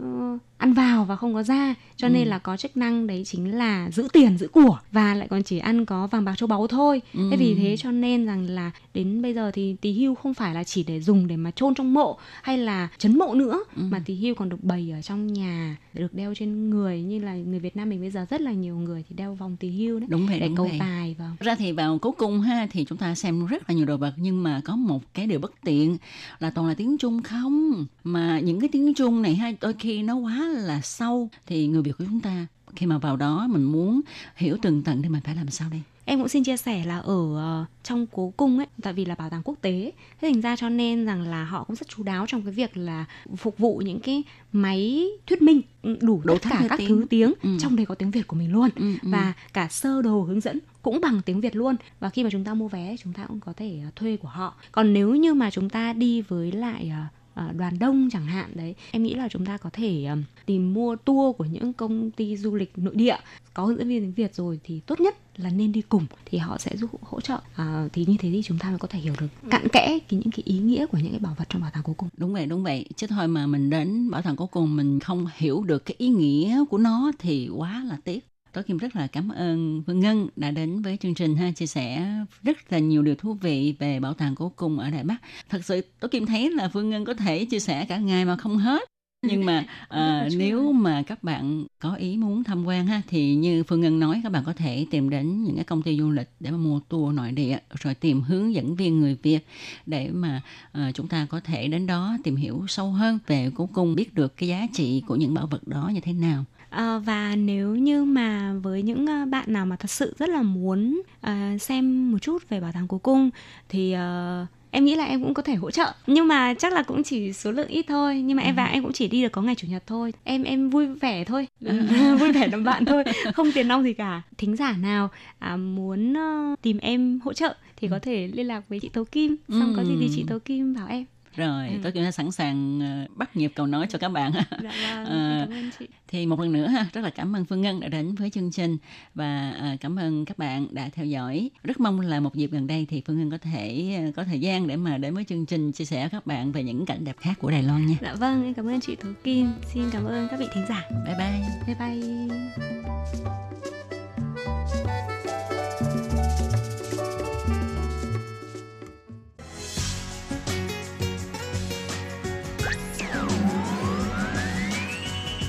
[SPEAKER 9] ăn vào và không có da cho ừ. nên là có chức năng đấy chính là giữ tiền giữ của và lại còn chỉ ăn có vàng bạc châu báu thôi ừ. thế vì thế cho nên rằng là đến bây giờ thì tỳ hưu không phải là chỉ để dùng để mà chôn trong mộ hay là chấn mộ nữa ừ. mà tỳ hưu còn được bày ở trong nhà được đeo trên người như là người Việt Nam mình bây giờ rất là nhiều người thì đeo vòng tỳ hưu đấy
[SPEAKER 5] đúng vậy,
[SPEAKER 9] để
[SPEAKER 5] đúng
[SPEAKER 9] cầu
[SPEAKER 5] vậy.
[SPEAKER 9] tài vào
[SPEAKER 5] ra thì vào cuối cùng ha thì chúng ta xem rất là nhiều đồ vật nhưng mà có một cái điều bất tiện là toàn là tiếng Trung không mà những cái tiếng Trung này hay đôi khi nó quá là sâu thì người Việt của chúng ta khi mà vào đó mình muốn hiểu tường tận thì mình phải làm sao đây?
[SPEAKER 9] Em cũng xin chia sẻ là ở uh, trong cố cung ấy, tại vì là bảo tàng quốc tế, thế thành ra cho nên rằng là họ cũng rất chú đáo trong cái việc là phục vụ những cái máy thuyết minh ừ, đủ tất cả các tiếng. thứ tiếng, ừ. trong đấy có tiếng Việt của mình luôn ừ, ừ. và cả sơ đồ hướng dẫn cũng bằng tiếng Việt luôn và khi mà chúng ta mua vé chúng ta cũng có thể uh, thuê của họ. Còn nếu như mà chúng ta đi với lại uh, Ờ, Ờ, đoàn đông chẳng hạn đấy. Em nghĩ là chúng ta có thể ờ, tìm mua tour của những công ty du lịch nội địa có hướng dẫn viên tiếng Việt rồi thì tốt nhất là nên đi cùng thì họ sẽ giúp hỗ trợ. À, thì như thế thì chúng ta mới có thể hiểu được cặn kẽ cái những cái ý nghĩa của những cái bảo vật trong bảo tàng cố cung
[SPEAKER 5] đúng vậy đúng vậy. Chứ thôi mà mình đến bảo tàng cố cung mình không hiểu được cái ý nghĩa của nó thì quá là tiếc. Tố Kim rất là cảm ơn Phương Ngân đã đến với chương trình ha chia sẻ rất là nhiều điều thú vị về bảo tàng cố cung ở Đài Bắc. Thật sự Tố Kim thấy là Phương Ngân có thể chia sẻ cả ngày mà không hết. Nhưng mà [laughs] à, nếu mà các bạn có ý muốn tham quan ha thì như phương ngân nói các bạn có thể tìm đến những cái công ty du lịch để mà mua tour nội địa rồi tìm hướng dẫn viên người việt để mà à, chúng ta có thể đến đó tìm hiểu sâu hơn về cố cung biết được cái giá trị của những bảo vật đó như thế nào
[SPEAKER 9] À, và nếu như mà với những uh, bạn nào mà thật sự rất là muốn uh, xem một chút về bảo tàng cố cung thì uh, em nghĩ là em cũng có thể hỗ trợ. Nhưng mà chắc là cũng chỉ số lượng ít thôi. Nhưng mà em ừ. vào em cũng chỉ đi được có ngày chủ nhật thôi. Em em vui vẻ thôi. Ừ. [laughs] vui vẻ làm bạn thôi. Không tiền nong gì cả. Thính giả nào à, muốn uh, tìm em hỗ trợ thì ừ. có thể liên lạc với chị Tố Kim. Xong có gì thì chị Tố Kim bảo em
[SPEAKER 5] rồi ừ. tôi cũng sẵn sàng ờ, bắt nhịp cầu nói cho các bạn.
[SPEAKER 9] Dạ [laughs] vâng, à, cảm ơn chị.
[SPEAKER 5] thì một lần nữa rất là cảm ơn phương ngân đã đến với chương trình và à, cảm ơn các bạn đã theo dõi. Rất mong là một dịp gần đây thì phương ngân có thể có thời gian để mà đến với chương trình chia sẻ các bạn về những cảnh đẹp khác của đài loan nha.
[SPEAKER 9] Dạ vâng cảm ơn chị Thú Kim. Xin cảm ơn các vị thính giả.
[SPEAKER 5] Bye bye.
[SPEAKER 9] Bye bye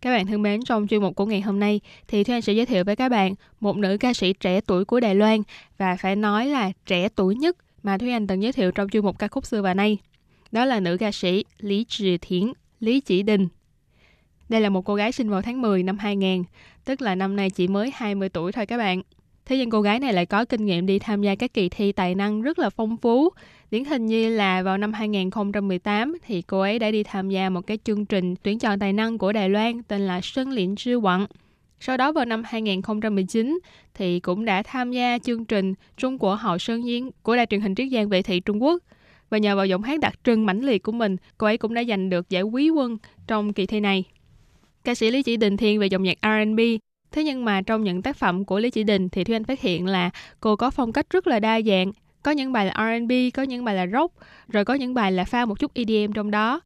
[SPEAKER 2] Các bạn thân mến, trong chuyên mục của ngày hôm nay thì Thúy Anh sẽ giới thiệu với các bạn một nữ ca sĩ trẻ tuổi của Đài Loan và phải nói là trẻ tuổi nhất mà Thúy Anh từng giới thiệu trong chuyên mục ca khúc xưa và nay. Đó là nữ ca sĩ Lý Trì Thiến, Lý Chỉ Đình. Đây là một cô gái sinh vào tháng 10 năm 2000, tức là năm nay chỉ mới 20 tuổi thôi các bạn. Thế nhưng cô gái này lại có kinh nghiệm đi tham gia các kỳ thi tài năng rất là phong phú. Điển hình như là vào năm 2018 thì cô ấy đã đi tham gia một cái chương trình tuyển chọn tài năng của Đài Loan tên là Sơn Liễn Trư Quặng. Sau đó vào năm 2019 thì cũng đã tham gia chương trình Trung của Hậu Sơn Yến của đài truyền hình Triết Giang Vệ Thị Trung Quốc. Và nhờ vào giọng hát đặc trưng mãnh liệt của mình, cô ấy cũng đã giành được giải quý quân trong kỳ thi này. Ca sĩ Lý Chỉ Đình thiên về dòng nhạc R&B, Thế nhưng mà trong những tác phẩm của Lý Chỉ Đình thì Thúy Anh phát hiện là cô có phong cách rất là đa dạng. Có những bài là R&B, có những bài là rock, rồi có những bài là pha một chút EDM trong đó.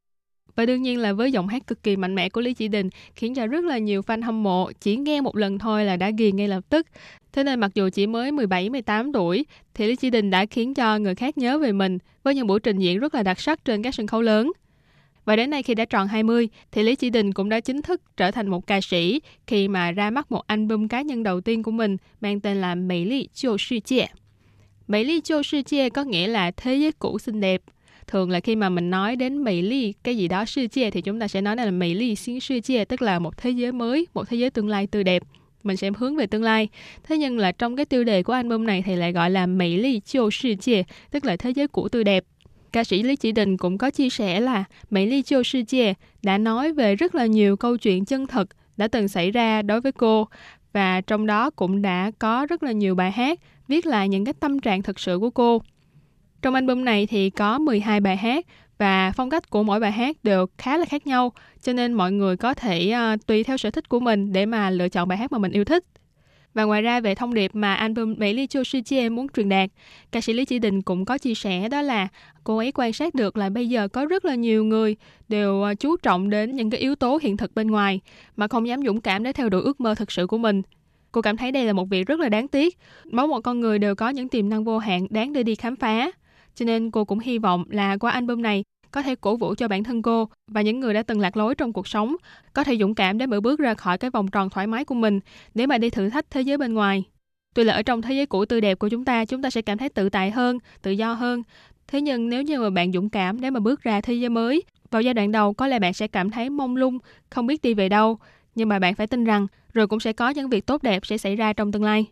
[SPEAKER 2] Và đương nhiên là với giọng hát cực kỳ mạnh mẽ của Lý Chỉ Đình khiến cho rất là nhiều fan hâm mộ chỉ nghe một lần thôi là đã ghiền ngay lập tức. Thế nên mặc dù chỉ mới 17-18 tuổi thì Lý Chỉ Đình đã khiến cho người khác nhớ về mình với những buổi trình diễn rất là đặc sắc trên các sân khấu lớn. Và đến nay khi đã tròn 20 thì Lý Chỉ Đình cũng đã chính thức trở thành một ca sĩ khi mà ra mắt một album cá nhân đầu tiên của mình mang tên là Mỹ Lý Chiêu Sư Chia. Mỹ Ly Châu Sư Chia có nghĩa là thế giới cũ xinh đẹp. Thường là khi mà mình nói đến Mỹ Ly cái gì đó sư chia thì chúng ta sẽ nói là Mỹ Ly xin sư chia tức là một thế giới mới, một thế giới tương lai tươi đẹp mình sẽ hướng về tương lai. Thế nhưng là trong cái tiêu đề của album này thì lại gọi là Mỹ Ly Chiêu Sư Chia, tức là thế giới cũ tươi đẹp. Ca sĩ Lý Chỉ Đình cũng có chia sẻ là Mỹ Ly Châu Sư Chia đã nói về rất là nhiều câu chuyện chân thật đã từng xảy ra đối với cô và trong đó cũng đã có rất là nhiều bài hát viết lại những cái tâm trạng thực sự của cô. Trong album này thì có 12 bài hát và phong cách của mỗi bài hát đều khá là khác nhau cho nên mọi người có thể uh, tùy theo sở thích của mình để mà lựa chọn bài hát mà mình yêu thích. Và ngoài ra về thông điệp mà album Mỹ Ly Châu Sư Chia muốn truyền đạt, ca sĩ Lý Chỉ Đình cũng có chia sẻ đó là cô ấy quan sát được là bây giờ có rất là nhiều người đều ờ, chú trọng đến những cái yếu tố hiện thực bên ngoài mà không dám dũng cảm để theo đuổi ước mơ thực sự của mình. Cô cảm thấy đây là một việc rất là đáng tiếc. Mỗi một con người đều có những tiềm năng vô hạn đáng để đi khám phá. Cho nên cô cũng hy vọng là qua album này có thể cổ vũ cho bản thân cô và những người đã từng lạc lối trong cuộc sống có thể dũng cảm để mở bước ra khỏi cái vòng tròn thoải mái của mình để mà đi thử thách thế giới bên ngoài. Tuy là ở trong thế giới cũ tươi đẹp của chúng ta, chúng ta sẽ cảm thấy tự tại hơn, tự do hơn. Thế nhưng nếu như mà bạn dũng cảm để mà bước ra thế giới mới, vào giai đoạn đầu có lẽ bạn sẽ cảm thấy mông lung, không biết đi về đâu. Nhưng mà bạn phải tin rằng rồi cũng sẽ có những việc tốt đẹp sẽ xảy ra trong tương lai.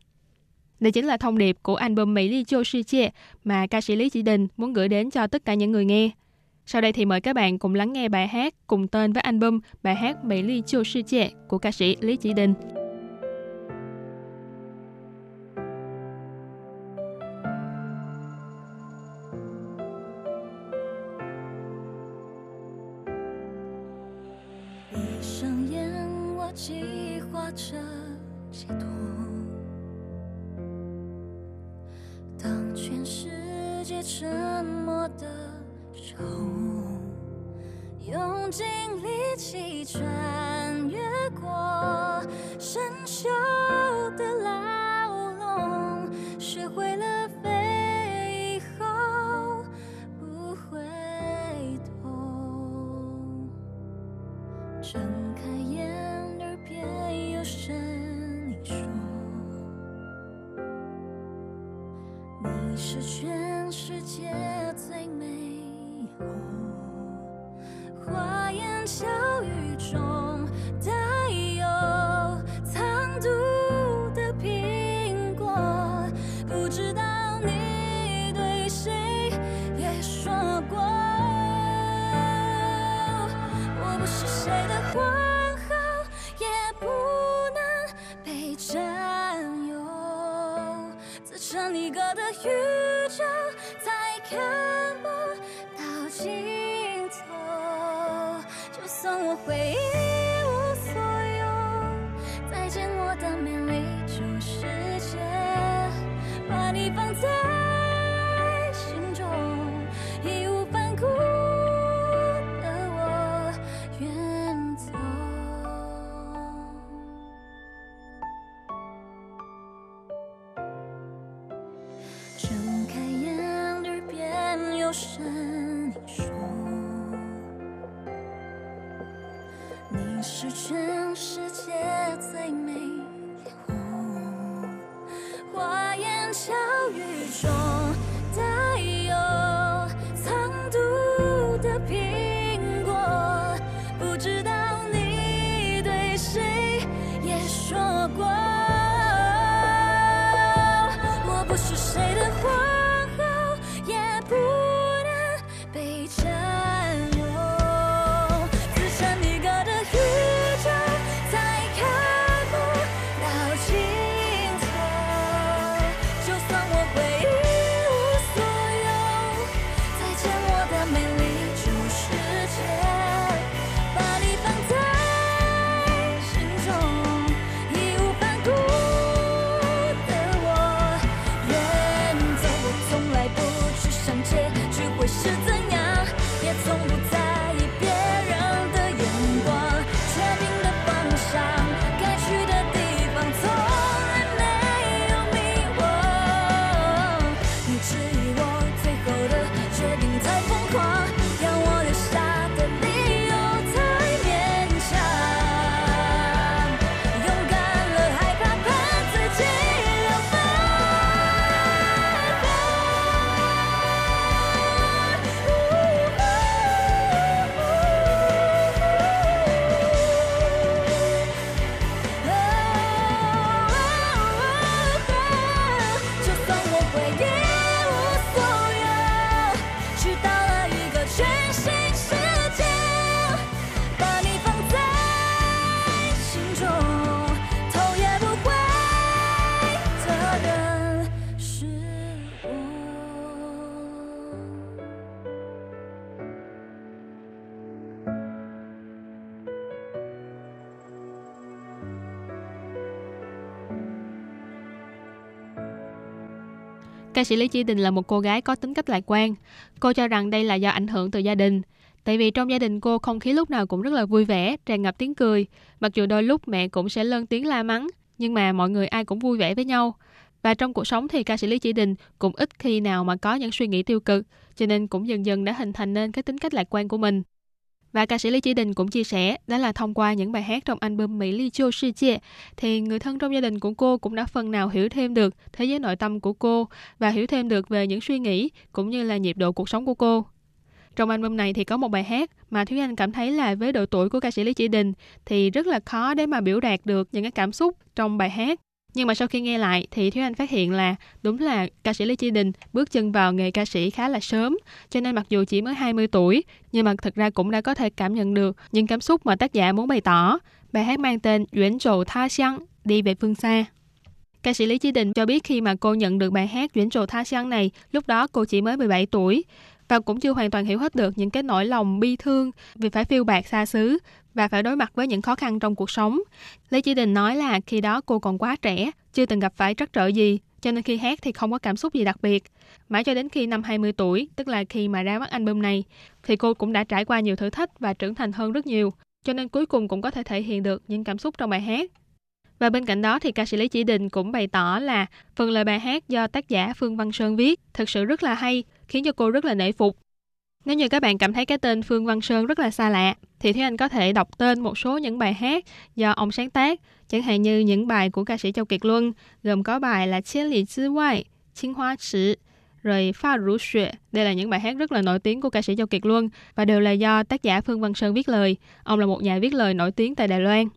[SPEAKER 2] Đây chính là thông điệp của album Mỹ Ly Châu Sư Chia mà ca sĩ Lý Chỉ Đình muốn gửi đến cho tất cả những người nghe. Sau đây thì mời các bạn cùng lắng nghe bài hát cùng tên với album bài hát Mỹ Ly Chiêu Sư Trẻ của ca sĩ Lý Chỉ Đình. 计划着解脱。当全世界沉默的用尽力气穿越过生锈的牢笼，学会了飞以后不回头。睁开眼，耳边有声音说：“你是全世界最美。”花言巧语中带有藏毒的苹果，不知道你对谁也说过。我不是谁的皇后，也不能被占有，自成一个的宇宙才看不到尽头。算我会一无所有，再见我的美丽旧世界，把你放在 Ca sĩ Lý Chi Đình là một cô gái có tính cách lạc quan. Cô cho rằng đây là do ảnh hưởng từ gia đình. Tại vì trong gia đình cô không khí lúc nào cũng rất là vui vẻ, tràn ngập tiếng cười. Mặc dù đôi lúc mẹ cũng sẽ lớn tiếng la mắng, nhưng mà mọi người ai cũng vui vẻ với nhau. Và trong cuộc sống thì ca sĩ Lý Chỉ Đình cũng ít khi nào mà có những suy nghĩ tiêu cực, cho nên cũng dần dần đã hình thành nên cái tính cách lạc quan của mình. Và ca sĩ Lý Chỉ Đình cũng chia sẻ, đó là thông qua những bài hát trong album Mỹ Ly Chiêu Sư Chia, thì người thân trong gia đình của cô cũng đã phần nào hiểu thêm được thế giới nội tâm của cô và hiểu thêm được về những suy nghĩ cũng như là nhịp độ cuộc sống của cô. Trong album này thì có một bài hát mà Thúy Anh cảm thấy là với độ tuổi của ca sĩ Lý Chỉ Đình thì rất là khó để mà biểu đạt được những cái cảm xúc trong bài hát. Nhưng mà sau khi nghe lại thì Thúy Anh phát hiện là đúng là ca sĩ Lý Chi Đình bước chân vào nghề ca sĩ khá là sớm, cho nên mặc dù chỉ mới 20 tuổi, nhưng mà thực ra cũng đã có thể cảm nhận được những cảm xúc mà tác giả muốn bày tỏ. Bài hát mang tên Duyễn Trầu Tha Xiang, đi về phương xa. Ca sĩ Lý Chi Đình cho biết khi mà cô nhận được bài hát Duyễn Trầu Tha Xiang này, lúc đó cô chỉ mới 17 tuổi và cũng chưa hoàn toàn hiểu hết được những cái nỗi lòng bi thương vì phải phiêu bạc xa xứ và phải đối mặt với những khó khăn trong cuộc sống. Lê Chi Đình nói là khi đó cô còn quá trẻ, chưa từng gặp phải trắc trở gì, cho nên khi hát thì không có cảm xúc gì đặc biệt. Mãi cho đến khi năm 20 tuổi, tức là khi mà ra mắt album này, thì cô cũng đã trải qua nhiều thử thách và trưởng thành hơn rất nhiều, cho nên cuối cùng cũng có thể thể hiện được những cảm xúc trong bài hát. Và bên cạnh đó thì ca sĩ Lý Chỉ Đình cũng bày tỏ là phần lời bài hát do tác giả Phương Văn Sơn viết thực sự rất là hay, khiến cho cô rất là nể phục. Nếu như các bạn cảm thấy cái tên Phương Văn Sơn rất là xa lạ, thì Thúy Anh có thể đọc tên một số những bài hát do ông sáng tác, chẳng hạn như những bài của ca sĩ Châu Kiệt Luân, gồm có bài là千里之外,青花池, rồi Pha rủ xuệ. Đây là những bài hát rất là nổi tiếng của ca sĩ Châu Kiệt Luân và đều là do tác giả Phương Văn Sơn viết lời. Ông là một nhà viết lời nổi tiếng tại Đài Loan.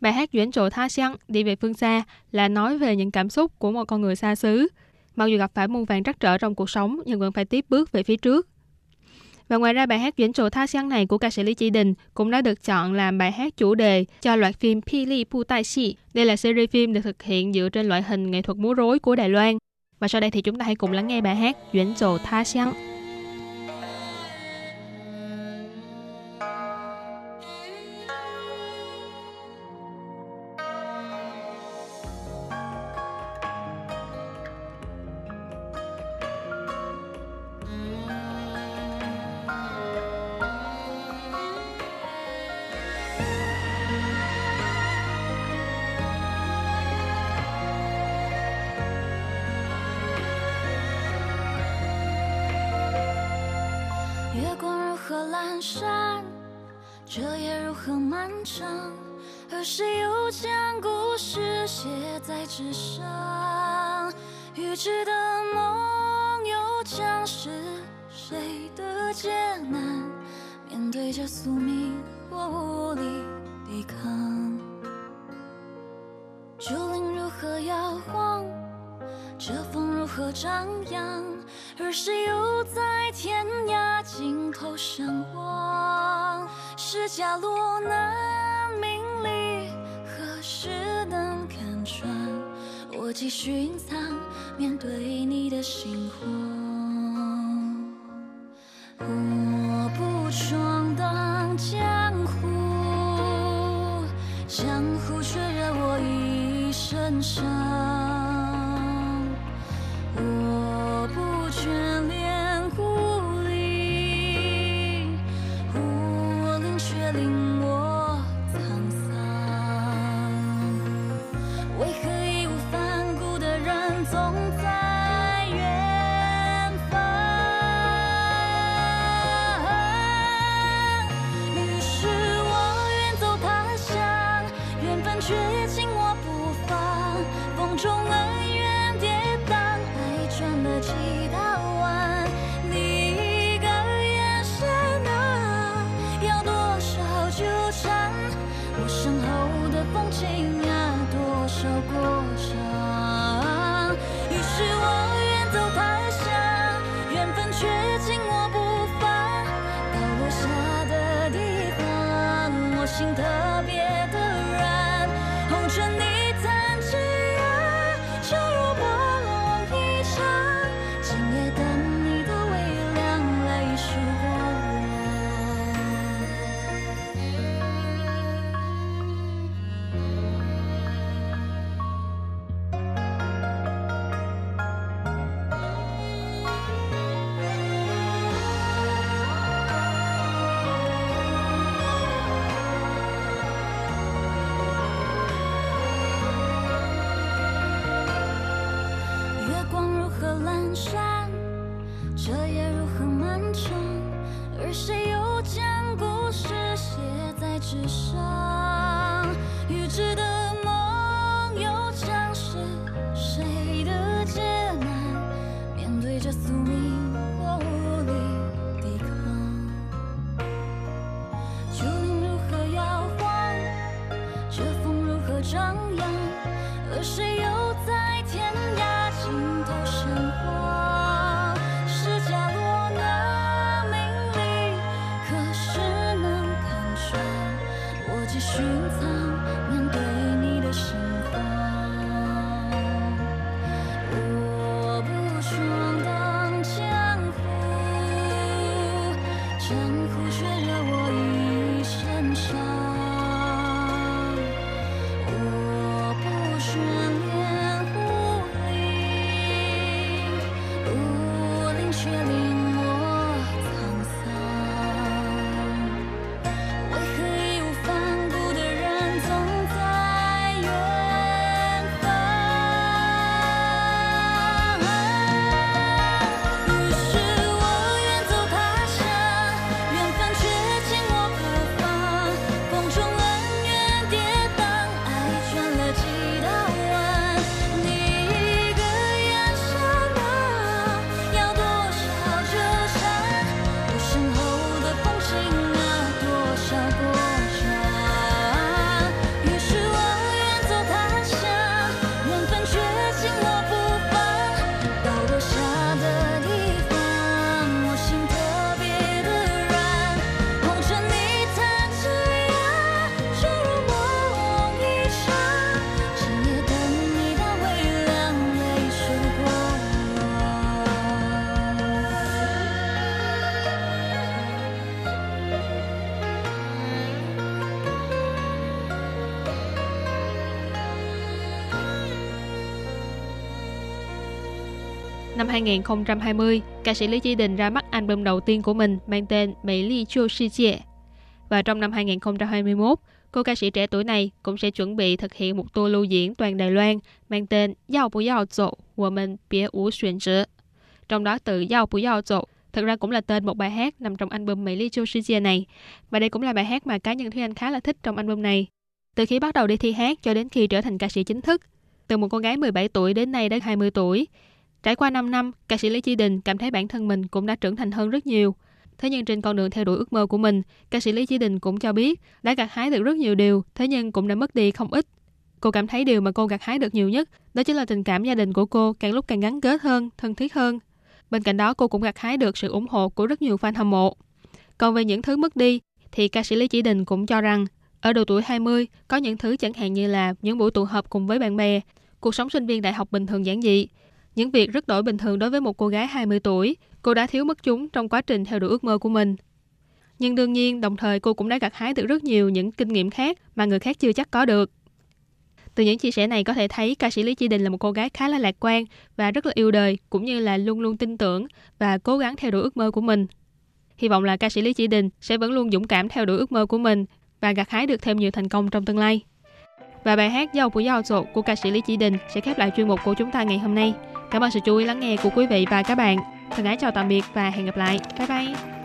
[SPEAKER 2] Bài hát Duyễn Trộ Tha Xiang đi về phương xa là nói về những cảm xúc của một con người xa xứ. Mặc dù gặp phải muôn vàn trắc trở trong cuộc sống, nhưng vẫn phải tiếp bước về phía trước. Và ngoài ra, bài hát Duyễn trụ Tha Sáng này của ca sĩ Lý Chỉ Đình cũng đã được chọn làm bài hát chủ đề cho loạt phim Pili Pu Tai Xi. Đây là series phim được thực hiện dựa trên loại hình nghệ thuật múa rối của Đài Loan. Và sau đây thì chúng ta hãy cùng lắng nghe bài hát Duyễn trụ Tha
[SPEAKER 10] Sáng. 何漫长？而谁又将故事写在纸上？预知的梦又将是谁的艰难？面对着宿命，我无力抵抗。竹林如何摇晃？这风何张扬？而谁又在天涯尽头相望？是假落难明里，何时能看穿？我继续隐藏，面对你的心慌。我不闯荡江湖，江湖却惹我一身伤。
[SPEAKER 2] 2020, ca sĩ Lý Chi Đình ra mắt album đầu tiên của mình mang tên Mỹ Ly Chô Sư Chie. Và trong năm 2021, cô ca sĩ trẻ tuổi này cũng sẽ chuẩn bị thực hiện một tour lưu diễn toàn Đài Loan mang tên Yào Bù Yào Dỗ, Wo Men Bie Wu Xuyên Zhe. Trong đó từ Yào Bù Yào Dỗ Thực ra cũng là tên một bài hát nằm trong album Mỹ Ly Châu Sư Chia này. Và đây cũng là bài hát mà cá nhân Thúy Anh khá là thích trong album này. Từ khi bắt đầu đi thi hát cho đến khi trở thành ca sĩ chính thức, từ một cô gái 17 tuổi đến nay đã 20 tuổi. Trải qua 5 năm, ca sĩ Lý Chi Đình cảm thấy bản thân mình cũng đã trưởng thành hơn rất nhiều. Thế nhưng trên con đường theo đuổi ước mơ của mình, ca sĩ Lý Chi Đình cũng cho biết đã gặt hái được rất nhiều điều, thế nhưng cũng đã mất đi không ít. Cô cảm thấy điều mà cô gặt hái được nhiều nhất đó chính là tình cảm gia đình của cô càng lúc càng gắn kết hơn, thân thiết hơn. Bên cạnh đó cô cũng gặt hái được sự ủng hộ của rất nhiều fan hâm mộ. Còn về những thứ mất đi, thì ca sĩ Lý Chỉ Đình cũng cho rằng ở độ tuổi 20 có những thứ chẳng hạn như là những buổi tụ họp cùng với bạn bè, cuộc sống sinh viên đại học bình thường giản dị. Những việc rất đổi bình thường đối với một cô gái 20 tuổi, cô đã thiếu mất chúng trong quá trình theo đuổi ước mơ của mình. Nhưng đương nhiên, đồng thời cô cũng đã gặt hái được rất nhiều những kinh nghiệm khác mà người khác chưa chắc có được. Từ những chia sẻ này có thể thấy ca sĩ Lý Chi Đình là một cô gái khá là lạc quan và rất là yêu đời, cũng như là luôn luôn tin tưởng và cố gắng theo đuổi ước mơ của mình. Hy vọng là ca sĩ Lý Chi Đình sẽ vẫn luôn dũng cảm theo đuổi ước mơ của mình và gặt hái được thêm nhiều thành công trong tương lai. Và bài hát Dâu của Dâu Sột của ca sĩ Lý Chỉ Đình sẽ khép lại chuyên mục của chúng ta ngày hôm nay. Cảm ơn sự chú ý lắng nghe của quý vị và các bạn. Thân ái chào tạm biệt và hẹn gặp lại. Bye bye!